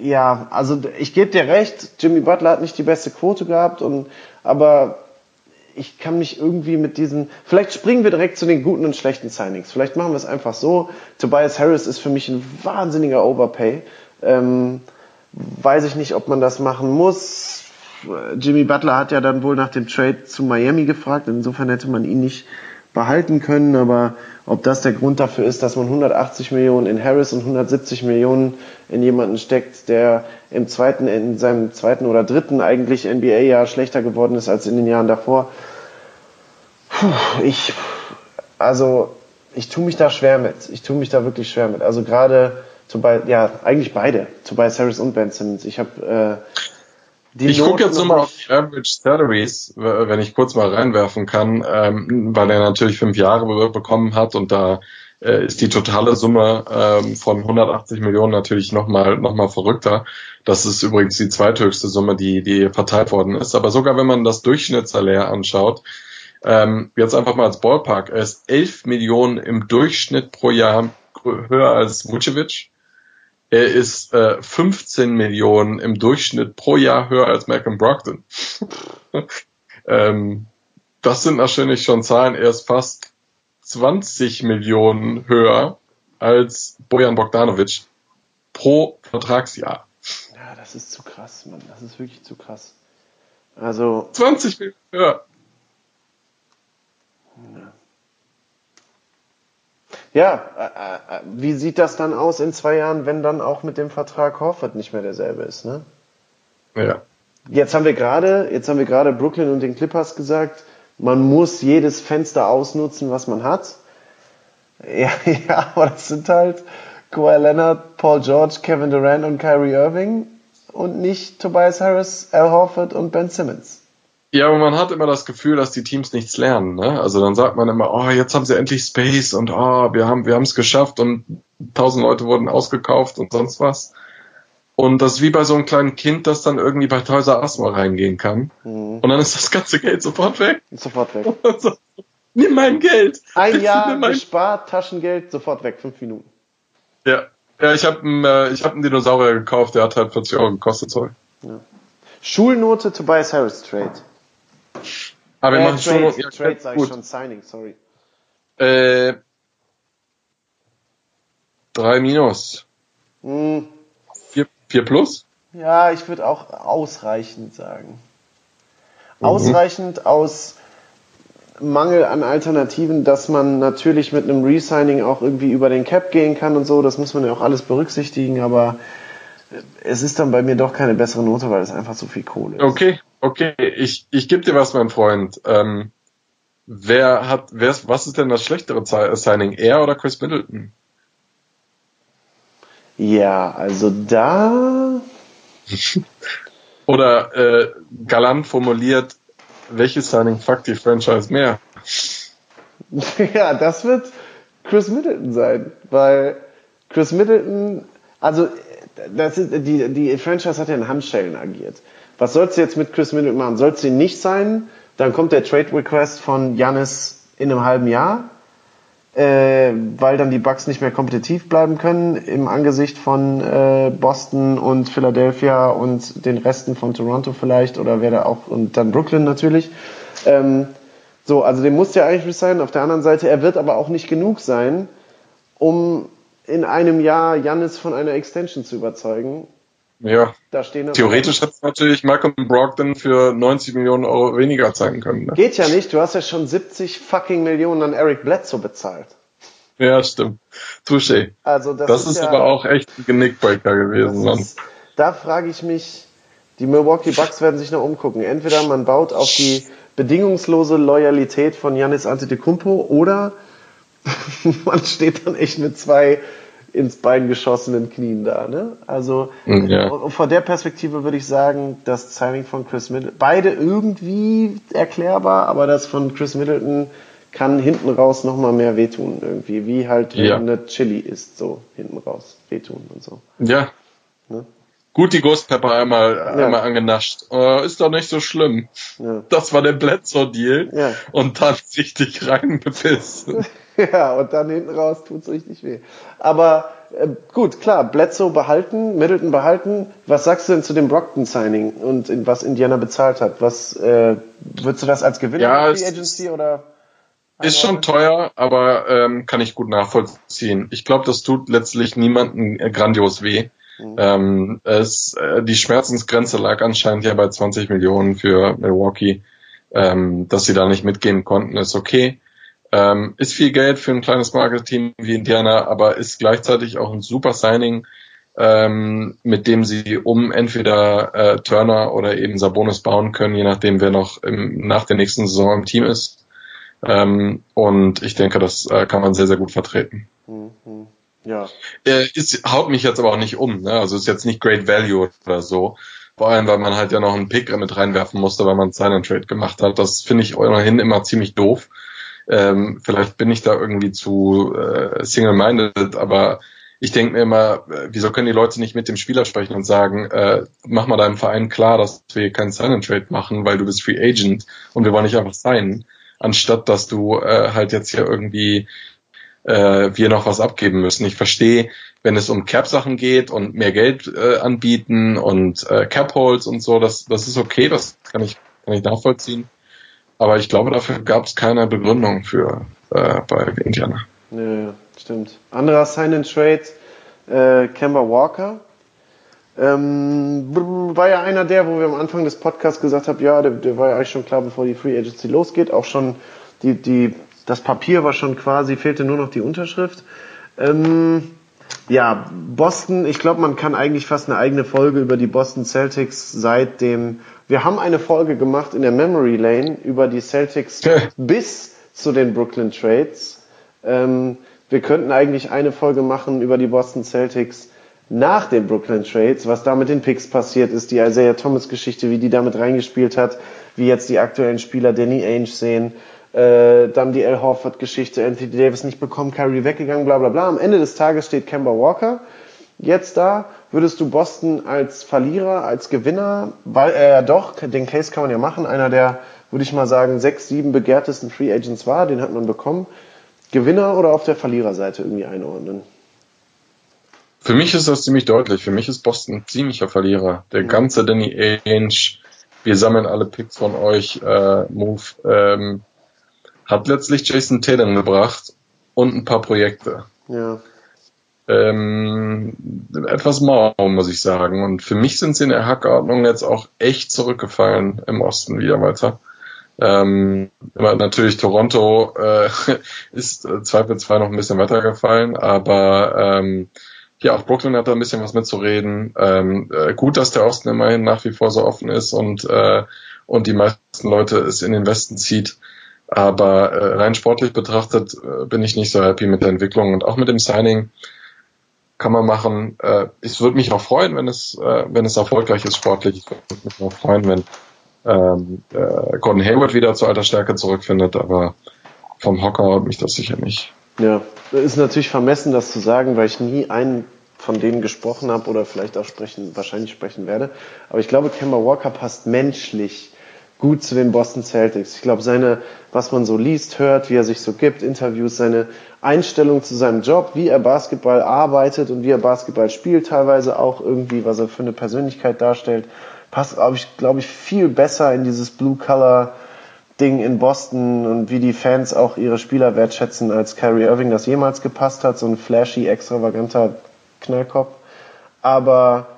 ja, also ich gebe dir recht, Jimmy Butler hat nicht die beste Quote gehabt und aber ich kann mich irgendwie mit diesen, vielleicht springen wir direkt zu den guten und schlechten Signings. Vielleicht machen wir es einfach so. Tobias Harris ist für mich ein wahnsinniger Overpay. Ähm, weiß ich nicht, ob man das machen muss. Jimmy Butler hat ja dann wohl nach dem Trade zu Miami gefragt. Insofern hätte man ihn nicht behalten können. Aber ob das der Grund dafür ist, dass man 180 Millionen in Harris und 170 Millionen in jemanden steckt, der im zweiten, in seinem zweiten oder dritten eigentlich NBA-Jahr schlechter geworden ist als in den Jahren davor, ich, also, ich tue mich da schwer mit. Ich tue mich da wirklich schwer mit. Also gerade, ja, eigentlich beide, Tobias Harris und Ben Simmons. Ich habe äh,
die ich gucke jetzt nur mal auf die Average Salaries, wenn ich kurz mal reinwerfen kann, ähm, weil er natürlich fünf Jahre bekommen hat und da äh, ist die totale Summe ähm, von 180 Millionen natürlich nochmal noch mal verrückter. Das ist übrigens die zweithöchste Summe, die, die verteilt worden ist. Aber sogar wenn man das Durchschnittssalär anschaut, ähm, jetzt einfach mal als Ballpark. Er ist 11 Millionen im Durchschnitt pro Jahr höher als Vucevic. Er ist äh, 15 Millionen im Durchschnitt pro Jahr höher als Malcolm Brogdon. ähm, das sind natürlich schon Zahlen. Er ist fast 20 Millionen höher als Bojan Bogdanovic pro Vertragsjahr.
Ja, das ist zu krass, Mann. Das ist wirklich zu krass. Also
20 Millionen höher.
Ja, äh, äh, wie sieht das dann aus in zwei Jahren, wenn dann auch mit dem Vertrag Horford nicht mehr derselbe ist, ne?
Ja.
Jetzt haben wir gerade, jetzt haben wir gerade Brooklyn und den Clippers gesagt, man muss jedes Fenster ausnutzen, was man hat. Ja, ja, aber das sind halt Kawhi Leonard, Paul George, Kevin Durant und Kyrie Irving und nicht Tobias Harris, Al Horford und Ben Simmons.
Ja, aber man hat immer das Gefühl, dass die Teams nichts lernen. Ne? Also dann sagt man immer, oh, jetzt haben sie endlich Space und oh, wir haben wir haben es geschafft und tausend Leute wurden ausgekauft und sonst was. Und das ist wie bei so einem kleinen Kind, das dann irgendwie bei Toys R Us mal reingehen kann. Mhm. Und dann ist das ganze Geld sofort weg.
Sofort weg.
so, nimm mein Geld.
Ein Jahr mein... gespart, Taschengeld, sofort weg, fünf Minuten.
Ja, ja ich habe äh, ich hab einen Dinosaurier gekauft, der hat halt 40 Euro gekostet. Sorry. Ja.
Schulnote Tobias Harris Trade.
Aber wir äh, machen Trade, schon,
ja, Trade sag ich schon, Signing, sorry.
Äh, drei minus.
Hm.
Vier, vier plus?
Ja, ich würde auch ausreichend sagen. Mhm. Ausreichend aus Mangel an Alternativen, dass man natürlich mit einem Resigning auch irgendwie über den Cap gehen kann und so, das muss man ja auch alles berücksichtigen, aber es ist dann bei mir doch keine bessere Note, weil es einfach so viel Kohle ist.
Okay, okay, ich, ich gebe dir was, mein Freund. Ähm, wer hat, wer ist, was ist denn das schlechtere Signing, er oder Chris Middleton?
Ja, also da.
oder äh, galant formuliert, welches Signing fuckt die Franchise mehr?
ja, das wird Chris Middleton sein, weil Chris Middleton, also das ist, die, die Franchise hat ja in Handschellen agiert. Was sollst du jetzt mit Chris Middleton machen? Sollst du ihn nicht sein? Dann kommt der Trade Request von Janis in einem halben Jahr. äh, weil dann die Bucks nicht mehr kompetitiv bleiben können im Angesicht von äh, Boston und Philadelphia und den Resten von Toronto vielleicht oder wer da auch und dann Brooklyn natürlich. Ähm, so, also den muss ja eigentlich resignen. Auf der anderen Seite, er wird aber auch nicht genug sein, um in einem Jahr Jannis von einer Extension zu überzeugen.
Ja.
Da stehen
Theoretisch hätte es natürlich Malcolm Brogdon für 90 Millionen Euro weniger zeigen können. Ne?
Geht ja nicht. Du hast ja schon 70 fucking Millionen an Eric Bledsoe bezahlt.
Ja, stimmt. Touché.
Also das,
das
ist,
ist
ja,
aber auch echt ein Genickbreaker gewesen.
ist, da frage ich mich, die Milwaukee Bucks werden sich noch umgucken. Entweder man baut auf die bedingungslose Loyalität von Giannis Antetokounmpo oder man steht dann echt mit zwei ins Bein geschossenen Knien da. Ne? Also
Ja.
vor der Perspektive würde ich sagen, das Signing von Chris Middleton, beide irgendwie erklärbar, aber das von Chris Middleton kann hinten raus nochmal mehr wehtun irgendwie, wie halt wenn
Ja.
eine Chili isst, so hinten raus wehtun und so.
Ja.
Ne?
Gut, die Ghost Pepper einmal, einmal angenascht. Äh, ist doch nicht so schlimm.
Ja.
Das war der Bledsoe-Deal.
Ja.
Und dann richtig reingebissen.
Ja, und dann hinten raus tut's richtig weh. Aber äh, gut, klar, Bledsoe behalten, Middleton behalten. Was sagst du denn zu dem Brockton-Signing und in, was Indiana bezahlt hat? Was äh, würdest du das als Gewinner
Ja,
Free Agency oder?
Ist schon teuer, aber ähm, kann ich gut nachvollziehen. Ich glaube, das tut letztlich niemandem äh, grandios weh. Ähm, es, äh, die Schmerzensgrenze lag anscheinend ja bei 20 Millionen für Milwaukee. Ähm, dass sie da nicht mitgehen konnten, ist okay. Ähm, ist viel Geld für ein kleines Marketing wie Indiana, aber ist gleichzeitig auch ein super Signing, ähm, mit dem sie um entweder äh, Turner oder eben Sabonis bauen können, je nachdem, wer noch im, nach der nächsten Saison im Team ist. Ähm, und ich denke, das äh, kann man sehr, sehr gut vertreten.
Mhm. Ja,
Äh, ist, haut mich jetzt aber auch nicht um. Ne? Also ist jetzt nicht Great Value oder so. Vor allem, weil man halt ja noch einen Pick mit reinwerfen musste, weil man Sign and Trade gemacht hat. Das finde ich ohnehin immer ziemlich doof. Ähm, vielleicht bin ich da irgendwie zu äh, single-minded, aber ich denke mir immer, äh, wieso können die Leute nicht mit dem Spieler sprechen und sagen, äh, mach mal deinem Verein klar, dass wir keinen Sign and Trade machen, weil du bist Free Agent und wir wollen nicht einfach signen, anstatt dass du äh, halt jetzt hier irgendwie äh, wir noch was abgeben müssen. Ich verstehe, wenn es um Cap-Sachen geht und mehr Geld äh, anbieten und äh, Cap-Holes und so, das, das ist okay, das kann ich, kann ich nachvollziehen. Aber ich glaube, dafür gab es keine Begründung für äh, bei Indiana.
ja, stimmt. Anderer Sign and Trade, äh, Kemba Walker. Ähm, war ja einer der, wo wir am Anfang des Podcasts gesagt haben, ja, der, der war ja eigentlich schon klar, bevor die Free Agency losgeht. Auch schon die, die, das Papier war schon quasi, fehlte nur noch die Unterschrift. Ähm, ja, Boston, ich glaube, man kann eigentlich fast eine eigene Folge über die Boston Celtics seit dem, wir haben eine Folge gemacht in der Memory Lane über die Celtics bis zu den Brooklyn Trades. Ähm, wir könnten eigentlich eine Folge machen über die Boston Celtics nach den Brooklyn Trades, was da mit den Picks passiert ist, die Isaiah Thomas Geschichte, wie die damit reingespielt hat, wie jetzt die aktuellen Spieler Danny Ainge sehen, äh, dann die Al Horford Geschichte, Anthony Davis nicht bekommen, Kyrie weggegangen, bla bla bla. Am Ende des Tages steht Kemba Walker jetzt da. Würdest du Boston als Verlierer, als Gewinner, weil äh, doch, den Case kann man ja machen, einer der, würde ich mal sagen, sechs, sieben begehrtesten Free Agents war, den hat man bekommen. Gewinner oder auf der Verliererseite irgendwie einordnen?
Für mich ist das ziemlich deutlich. Für mich ist Boston ein ziemlicher Verlierer. Der ganze Danny Ainge, wir sammeln alle Picks von euch, äh, Move, ähm, hat letztlich Jason Tatum gebracht und ein paar Projekte.
Ja.
Ähm, etwas mau, muss ich sagen. Und für mich sind sie in der Hackordnung jetzt auch echt zurückgefallen im Osten wieder weiter. Ähm, natürlich Toronto äh, ist äh, zweifelsfrei noch ein bisschen weitergefallen, aber ähm, ja, auch Brooklyn hat da ein bisschen was mitzureden. Ähm, äh, gut, dass der Osten immerhin nach wie vor so offen ist und äh, und die meisten Leute es in den Westen zieht. Aber äh, rein sportlich betrachtet äh, bin ich nicht so happy mit der Entwicklung und auch mit dem Signing kann man machen. Äh, es würde mich auch freuen, wenn es, äh, wenn es erfolgreich ist sportlich. Ich würde mich auch freuen, wenn ähm, äh, Gordon Hayward wieder zu alter Stärke zurückfindet, aber vom Hocker haut mich das sicher nicht.
Ja, ist natürlich vermessen, das zu sagen, weil ich nie einen von denen gesprochen habe oder vielleicht auch sprechen, wahrscheinlich sprechen werde. Aber ich glaube, Kemba Walker passt menschlich gut zu den Boston Celtics. Ich glaube, seine, was man so liest, hört, wie er sich so gibt, Interviews, seine Einstellung zu seinem Job, wie er Basketball arbeitet und wie er Basketball spielt, teilweise auch irgendwie, was er für eine Persönlichkeit darstellt, passt, glaube ich, glaube ich, viel besser in dieses Blue Color Ding in Boston und wie die Fans auch ihre Spieler wertschätzen, als Kyrie Irving das jemals gepasst hat, so ein flashy, extravaganter Knallkopf. Aber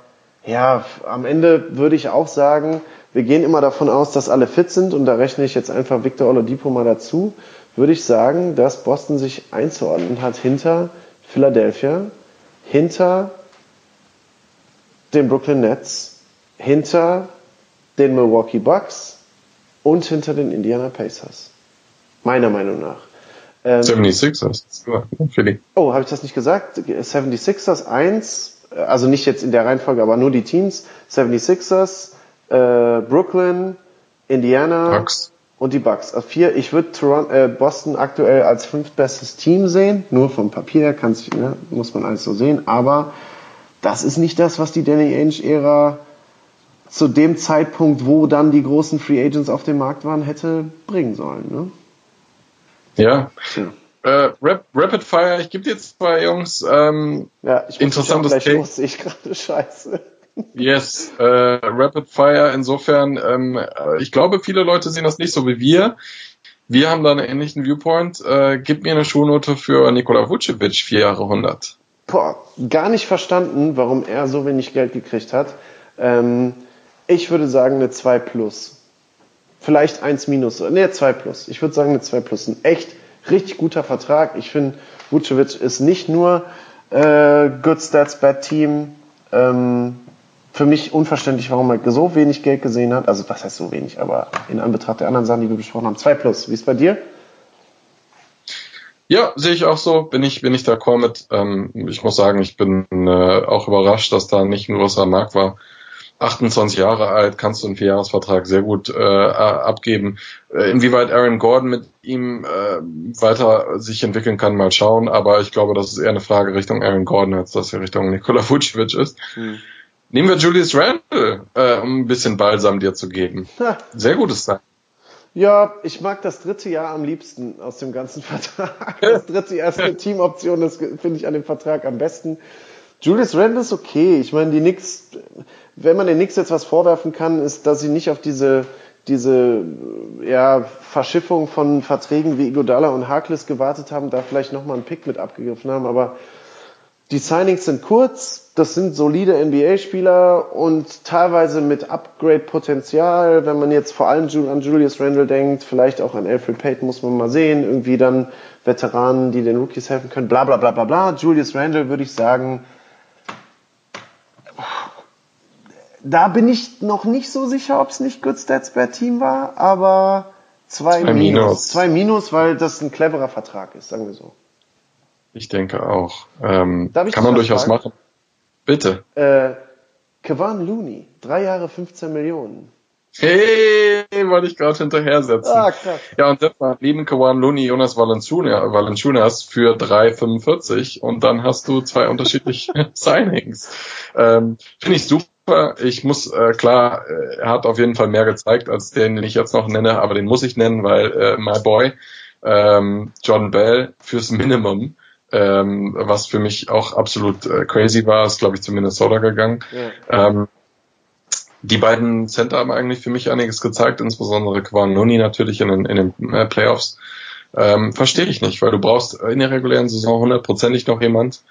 ja, am Ende würde ich auch sagen, wir gehen immer davon aus, dass alle fit sind und da rechne ich jetzt einfach Victor Oladipo mal dazu, würde ich sagen, dass Boston sich einzuordnen hat hinter Philadelphia, hinter den Brooklyn Nets, hinter den Milwaukee Bucks und hinter den Indiana Pacers. Meiner Meinung nach.
Ähm, 76ers.
Oh, habe ich das nicht gesagt? 76ers 1, also nicht jetzt in der Reihenfolge, aber nur die Teams. 76ers, äh, Brooklyn, Indiana
Bucks.
und die Bucks. Auf vier. Ich würde äh, Boston aktuell als fünftbestes Team sehen. Nur vom Papier her kann's, ne, muss man alles so sehen. Aber das ist nicht das, was die Danny Ainge-Ära zu dem Zeitpunkt, wo dann die großen Free Agents auf dem Markt waren, hätte bringen sollen. Ne?
Ja. ja. Äh, Rap Rapid Fire, ich gebe dir zwei Jungs ähm,
ja, ich
interessantes.
Los, ich gerade scheiße.
Yes, äh, Rapid Fire. Insofern, ähm, ich glaube, viele Leute sehen das nicht so wie wir. Wir haben da einen ähnlichen Viewpoint. Äh, gib mir eine Schulnote für Nikola Vucevic, vier Jahre 100.
Boah, gar nicht verstanden, warum er so wenig Geld gekriegt hat. Ähm, ich würde sagen eine 2 plus. Vielleicht 1 minus. Ne, 2 plus. Ich würde sagen eine 2 plus. Ein echt richtig guter Vertrag. Ich finde, Vucevic ist nicht nur äh, Good Stats Bad Team. Ähm, für mich unverständlich, warum er so wenig Geld gesehen hat. Also was heißt so wenig, aber in Anbetracht der anderen Sachen, die wir besprochen haben, 2 plus. Wie ist bei dir?
Ja, sehe ich auch so. Bin ich, bin ich d'accord mit. Ähm, ich muss sagen, ich bin äh, auch überrascht, dass da nicht ein größerer Markt war. 28 Jahre alt, kannst du einen Vierjahresvertrag sehr gut äh, abgeben. Äh, inwieweit Aaron Gordon mit ihm äh, weiter sich entwickeln kann, mal schauen. Aber ich glaube, das ist eher eine Frage Richtung Aaron Gordon, als dass er Richtung Nikola Vucevic ist. Hm. Nehmen wir Julius Randle, äh, um ein bisschen Balsam dir zu geben. Sehr gutes Sein.
Ja, ich mag das dritte Jahr am liebsten aus dem ganzen Vertrag. Das dritte Jahr ist eine Teamoption, das finde ich an dem Vertrag am besten. Julius Randle ist okay. Ich meine, die Knicks, wenn man den Knicks jetzt was vorwerfen kann, ist, dass sie nicht auf diese, diese ja, Verschiffung von Verträgen wie Igodala und Harkless gewartet haben, da vielleicht nochmal einen Pick mit abgegriffen haben. Aber die Signings sind kurz, das sind solide NBA-Spieler und teilweise mit Upgrade-Potenzial. Wenn man jetzt vor allem an Julius Randle denkt, vielleicht auch an Alfred Payton, muss man mal sehen. Irgendwie dann Veteranen, die den Rookies helfen können, bla bla bla bla bla. Julius Randle würde ich sagen, da bin ich noch nicht so sicher, ob es nicht Good Stats Bad Team war, aber zwei, zwei Minus. Minus. Zwei Minus, weil das ein cleverer Vertrag ist, sagen wir so.
Ich denke auch. Ähm, kann man durchaus fragen? machen. Bitte.
Äh, Kevin Looney, drei Jahre 15 Millionen.
Hey, wollte ich gerade hinterher setzen. Ah, krass. Ja, und das war neben Kawan Looney Jonas Valanciunas für 3,45 und dann hast du zwei unterschiedliche Signings. Ähm, Finde ich super ich muss, äh, klar, äh, er hat auf jeden Fall mehr gezeigt als den, den ich jetzt noch nenne, aber den muss ich nennen, weil äh, my boy, ähm, John Bell fürs Minimum, ähm, was für mich auch absolut äh, crazy war, ist glaube ich zu Minnesota gegangen. Ja. Ähm, die beiden Center haben eigentlich für mich einiges gezeigt, insbesondere Quan Nuni natürlich in den, in den äh, Playoffs. Ähm, Verstehe ich nicht, weil du brauchst in der regulären Saison hundertprozentig noch jemand,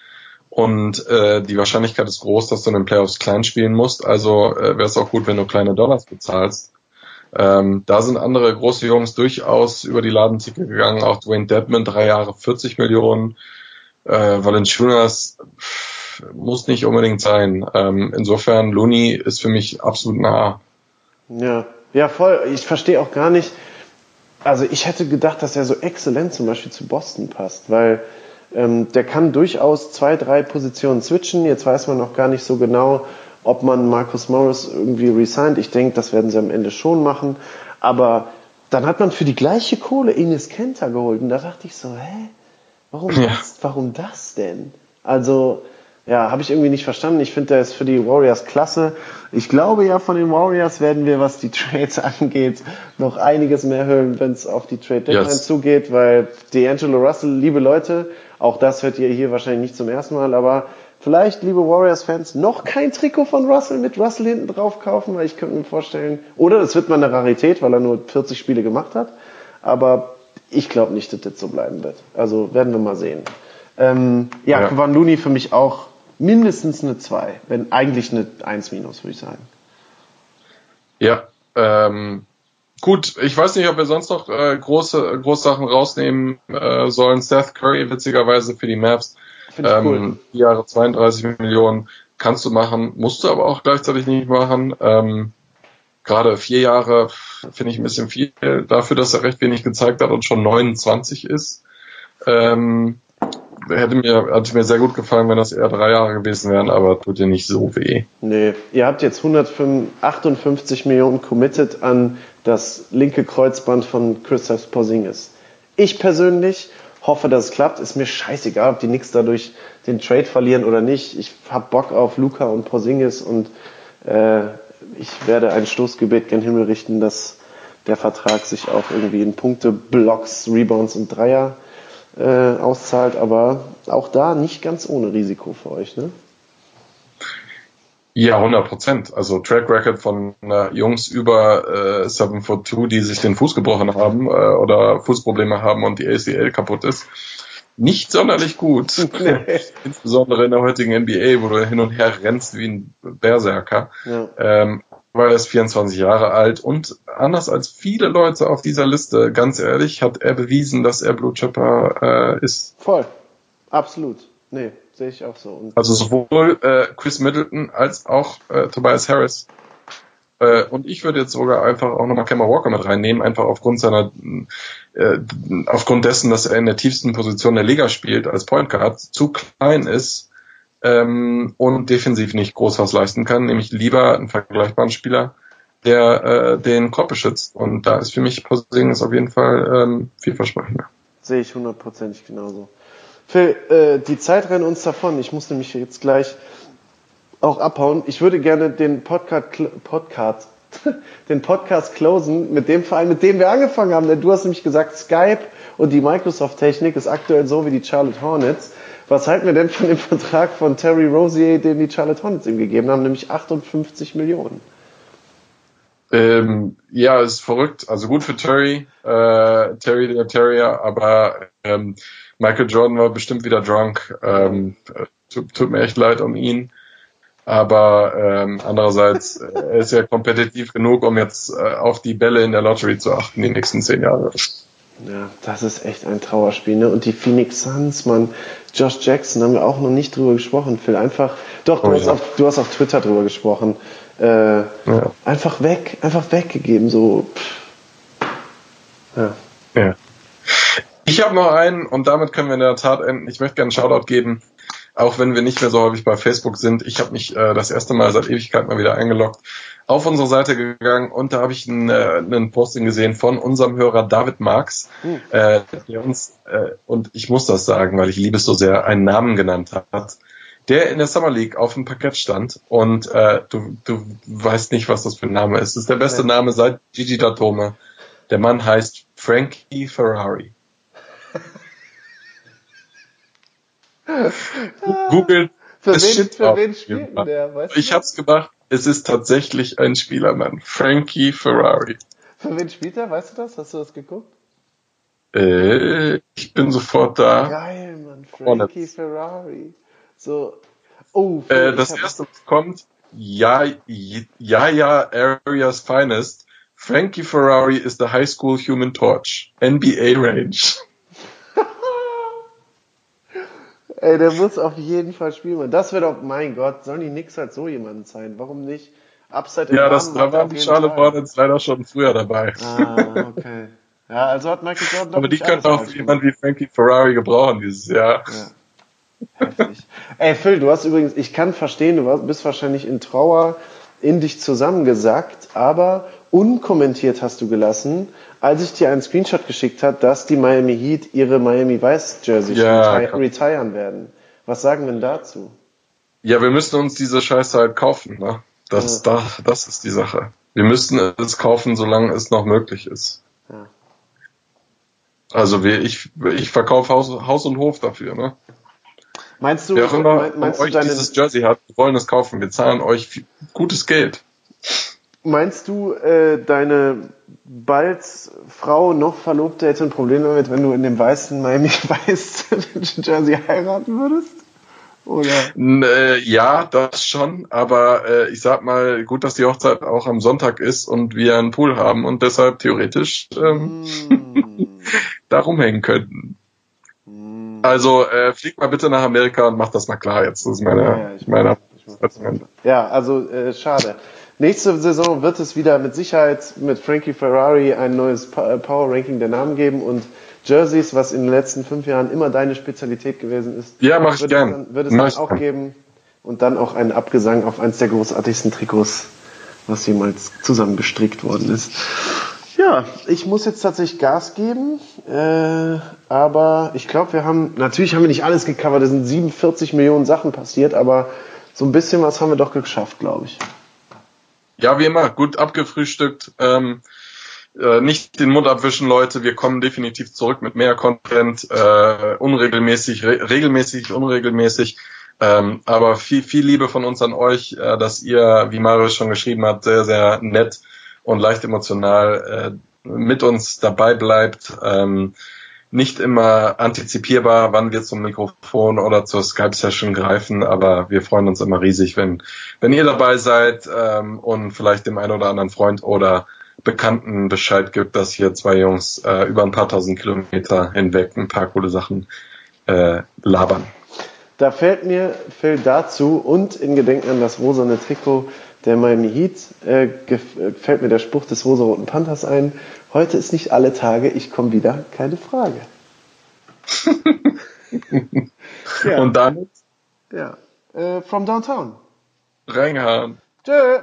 und äh, die Wahrscheinlichkeit ist groß, dass du in den Playoffs klein spielen musst. Also äh, wäre es auch gut, wenn du kleine Dollars bezahlst. Ähm, da sind andere große Jungs durchaus über die Ladenzicke gegangen. Auch Dwayne Dedman, drei Jahre 40 Millionen. Äh, Valenciunas muss nicht unbedingt sein. Ähm, insofern, Looney ist für mich absolut nah.
Ja, ja, voll. Ich verstehe auch gar nicht. Also ich hätte gedacht, dass er so exzellent zum Beispiel zu Boston passt, weil ähm, der kann durchaus zwei, drei Positionen switchen. Jetzt weiß man noch gar nicht so genau, ob man Marcus Morris irgendwie resigned. Ich denke, das werden sie am Ende schon machen. Aber dann hat man für die gleiche Kohle Ines Kenter geholt. Und da dachte ich so, hä? Warum, ja. das, warum das denn? Also, ja, habe ich irgendwie nicht verstanden. Ich finde, der ist für die Warriors klasse. Ich glaube ja, von den Warriors werden wir, was die Trades angeht, noch einiges mehr hören, wenn es auf die Trade Deadline yes. zugeht, weil D'Angelo Russell, liebe Leute, auch das hört ihr hier wahrscheinlich nicht zum ersten Mal, aber vielleicht, liebe Warriors-Fans, noch kein Trikot von Russell mit Russell hinten drauf kaufen, weil ich könnte mir vorstellen, oder das wird mal eine Rarität, weil er nur 40 Spiele gemacht hat, aber ich glaube nicht, dass das so bleiben wird. Also werden wir mal sehen. Ähm, ja, ja. Kwan Looney für mich auch mindestens eine 2, wenn eigentlich eine 1 minus, würde ich sagen.
Ja, ähm, gut, ich weiß nicht, ob wir sonst noch äh, große Großsachen rausnehmen äh, sollen. Seth Curry, witzigerweise für die Maps. Ähm, cool. Jahre 32 Millionen kannst du machen, musst du aber auch gleichzeitig nicht machen. Ähm, Gerade vier Jahre finde ich ein bisschen viel dafür, dass er recht wenig gezeigt hat und schon 29 ist. Ähm, hätte mir, hatte mir sehr gut gefallen, wenn das eher drei Jahre gewesen wären, aber tut dir nicht so weh.
Nee, ihr habt jetzt 158 Millionen committed an das linke Kreuzband von Christoph Porzingis. Ich persönlich hoffe, dass es klappt. Ist mir scheißegal, ob die Knicks dadurch den Trade verlieren oder nicht. Ich hab Bock auf Luca und Porzingis und äh, ich werde ein Stoßgebet gen Himmel richten, dass der Vertrag sich auch irgendwie in Punkte, Blocks, Rebounds und Dreier äh, auszahlt, aber auch da nicht ganz ohne Risiko für euch, ne?
Ja, 100 Prozent. Also Track Record von äh, Jungs über äh, 7 foot 2, die sich den Fuß gebrochen haben äh, oder Fußprobleme haben und die ACL kaputt ist. Nicht sonderlich gut. Nee. Insbesondere in der heutigen NBA, wo du hin und her rennst wie ein Berserker. Ja. Ähm, weil er ist 24 Jahre alt und anders als viele Leute auf dieser Liste, ganz ehrlich, hat er bewiesen, dass er Blue Chipper äh, ist.
Voll. Absolut. Nee, sehe ich auch so. Und
also sowohl äh, Chris Middleton als auch äh, Tobias Harris. Äh, und ich würde jetzt sogar einfach auch nochmal Kemba Walker mit reinnehmen, einfach aufgrund seiner, äh, aufgrund dessen, dass er in der tiefsten Position der Liga spielt als Point Guard, zu klein ist, ähm, und defensiv nicht groß was leisten kann, nämlich lieber einen vergleichbaren Spieler, der äh, den Korb beschützt. Und da ist für mich Porzingis auf jeden Fall ähm, vielversprechender.
Sehe ich hundertprozentig genauso. Phil, äh, die Zeit rennt uns davon. Ich muss nämlich jetzt gleich auch abhauen. Ich würde gerne den Podcast, Podcast, den Podcast closen mit dem Verein, mit dem wir angefangen haben. Denn du hast nämlich gesagt, Skype und die Microsoft-Technik ist aktuell so wie die Charlotte Hornets. Was halten wir denn von dem Vertrag von Terry Rosier, den die Charlotte Hornets ihm gegeben haben, nämlich 58 Millionen?
Ähm, ja, ist verrückt. Also gut für Terry, äh, Terry der Terrier, aber ähm, Michael Jordan war bestimmt wieder drunk. Ähm, tut, tut, mir echt leid um ihn. Aber ähm, andererseits, äh, er ist ja kompetitiv genug, um jetzt äh, auf die Bälle in der Lottery zu achten die nächsten zehn Jahre.
Ja, das ist echt ein Trauerspiel. Ne? Und die Phoenix Suns, man, Josh Jackson haben wir auch noch nicht drüber gesprochen, Phil. Einfach, doch, du, oh, hast, ja. auf, du hast auf Twitter drüber gesprochen. Äh, ja. Einfach weg, einfach weggegeben, so.
Ja. ja. Ich habe noch einen und damit können wir in der Tat enden. Ich möchte gerne einen Shoutout geben, auch wenn wir nicht mehr so häufig bei Facebook sind. Ich habe mich äh, das erste Mal seit Ewigkeit mal wieder eingeloggt auf unsere Seite gegangen und da habe ich ein, äh, einen Posting gesehen von unserem Hörer David Marx, mhm. äh, der uns, äh, und ich muss das sagen, weil ich liebe es so sehr, einen Namen genannt hat, der in der Summer League auf dem Parkett stand und äh, du, du weißt nicht, was das für ein Name ist. Das ist der beste Name seit Gigi Datome. Der Mann heißt Frankie Ferrari. Google
für wen, für wen spielt der?
Weißt ich hab's gemacht. Es ist tatsächlich ein Spielermann. Frankie Ferrari.
Für wen spielt er? Weißt du das? Hast du das geguckt?
Äh, ich bin sofort da.
Geil, Mann. Frankie Ferrari. So. Oh,
äh, das erste, was kommt, ja, ja, ja, Area's Finest. Frankie Ferrari is the high school human torch. NBA Range.
Ey, der muss auf jeden Fall spielen. Das wird doch, mein Gott, sollen die Knicks halt so jemanden sein? Warum nicht?
Upside Ja, das, da waren die Charlotte Hornets leider schon früher dabei.
Ah, okay. Ja, also hat Michael Jordan
Aber die könnten auch jemanden wie Frankie Ferrari gebrauchen dieses Jahr.
Ja. Heftig. Ey, Phil, du hast übrigens, ich kann verstehen, du bist wahrscheinlich in Trauer in dich zusammengesackt, aber unkommentiert hast du gelassen, als ich dir einen Screenshot geschickt habe, dass die Miami Heat ihre Miami Vice Jersey ja, reti retiren werden. Was sagen wir denn dazu?
Ja, wir müssen uns diese Scheiße halt kaufen, ne? Das,
Ja.
da, das ist die Sache. Wir müssen es kaufen, solange es noch möglich ist.
Ja.
Also wir, ich, ich verkaufe Haus, Haus und Hof dafür, ne?
Meinst du,
Wer auch immer
meinst du
euch
deine,
dieses Jersey hat, wir wollen es kaufen. Wir zahlen euch gutes Geld.
Meinst du, äh, deine bald Frau noch Verlobte hätte ein Problem damit, wenn du in dem weißen Miami Weiß Jersey heiraten würdest? Oder?
N, äh, ja, das schon, aber äh, ich sag mal, gut, dass die Hochzeit auch am Sonntag ist und wir einen Pool haben und deshalb theoretisch ähm,
Hm.
da rumhängen könnten.
Hm.
Also äh, flieg mal bitte nach Amerika und mach das mal klar jetzt. Das ist meine,
Ja, ja,
meine.
Ja, also äh, schade. Nächste Saison wird es wieder mit Sicherheit mit Frankie Ferrari ein neues äh, Power Ranking der Namen geben und Jerseys, was in den letzten fünf Jahren immer deine Spezialität gewesen ist.
Ja, mach ich
wird
gern.
Es dann, wird es
Mach
dann auch
gern.
geben und dann auch einen Abgesang auf eins der großartigsten Trikots, was jemals zusammengestrickt worden ist. Ja, ich muss jetzt tatsächlich Gas geben, äh, aber ich glaube, wir haben, natürlich haben wir nicht alles gecovert, es sind 47 Millionen Sachen passiert, aber so ein bisschen was haben wir doch geschafft, glaube ich.
Ja, wie immer, gut abgefrühstückt. Ähm, äh, nicht den Mund abwischen, Leute. Wir kommen definitiv zurück mit mehr Content, äh, unregelmäßig, re regelmäßig, unregelmäßig. Ähm, aber viel, viel Liebe von uns an euch, äh, dass ihr, wie Marius schon geschrieben hat, sehr, sehr nett und leicht emotional äh, mit uns dabei bleibt. Ähm, nicht immer antizipierbar, wann wir zum Mikrofon oder zur Skype-Session greifen, aber wir freuen uns immer riesig, wenn, wenn ihr dabei seid ähm, und vielleicht dem einen oder anderen Freund oder Bekannten Bescheid gibt, dass hier zwei Jungs äh, über ein paar tausend Kilometer hinweg ein paar coole Sachen äh, labern.
Da fällt mir, fällt dazu und in Gedenken an das rosane Trikot der Miami Heat, äh, gef- äh, fällt mir der Spruch des rosaroten Panthers ein. Heute ist nicht alle Tage, ich komme wieder, keine Frage. ja,
Und dann
ja. Äh, from downtown.
reingehauen.
Tschö.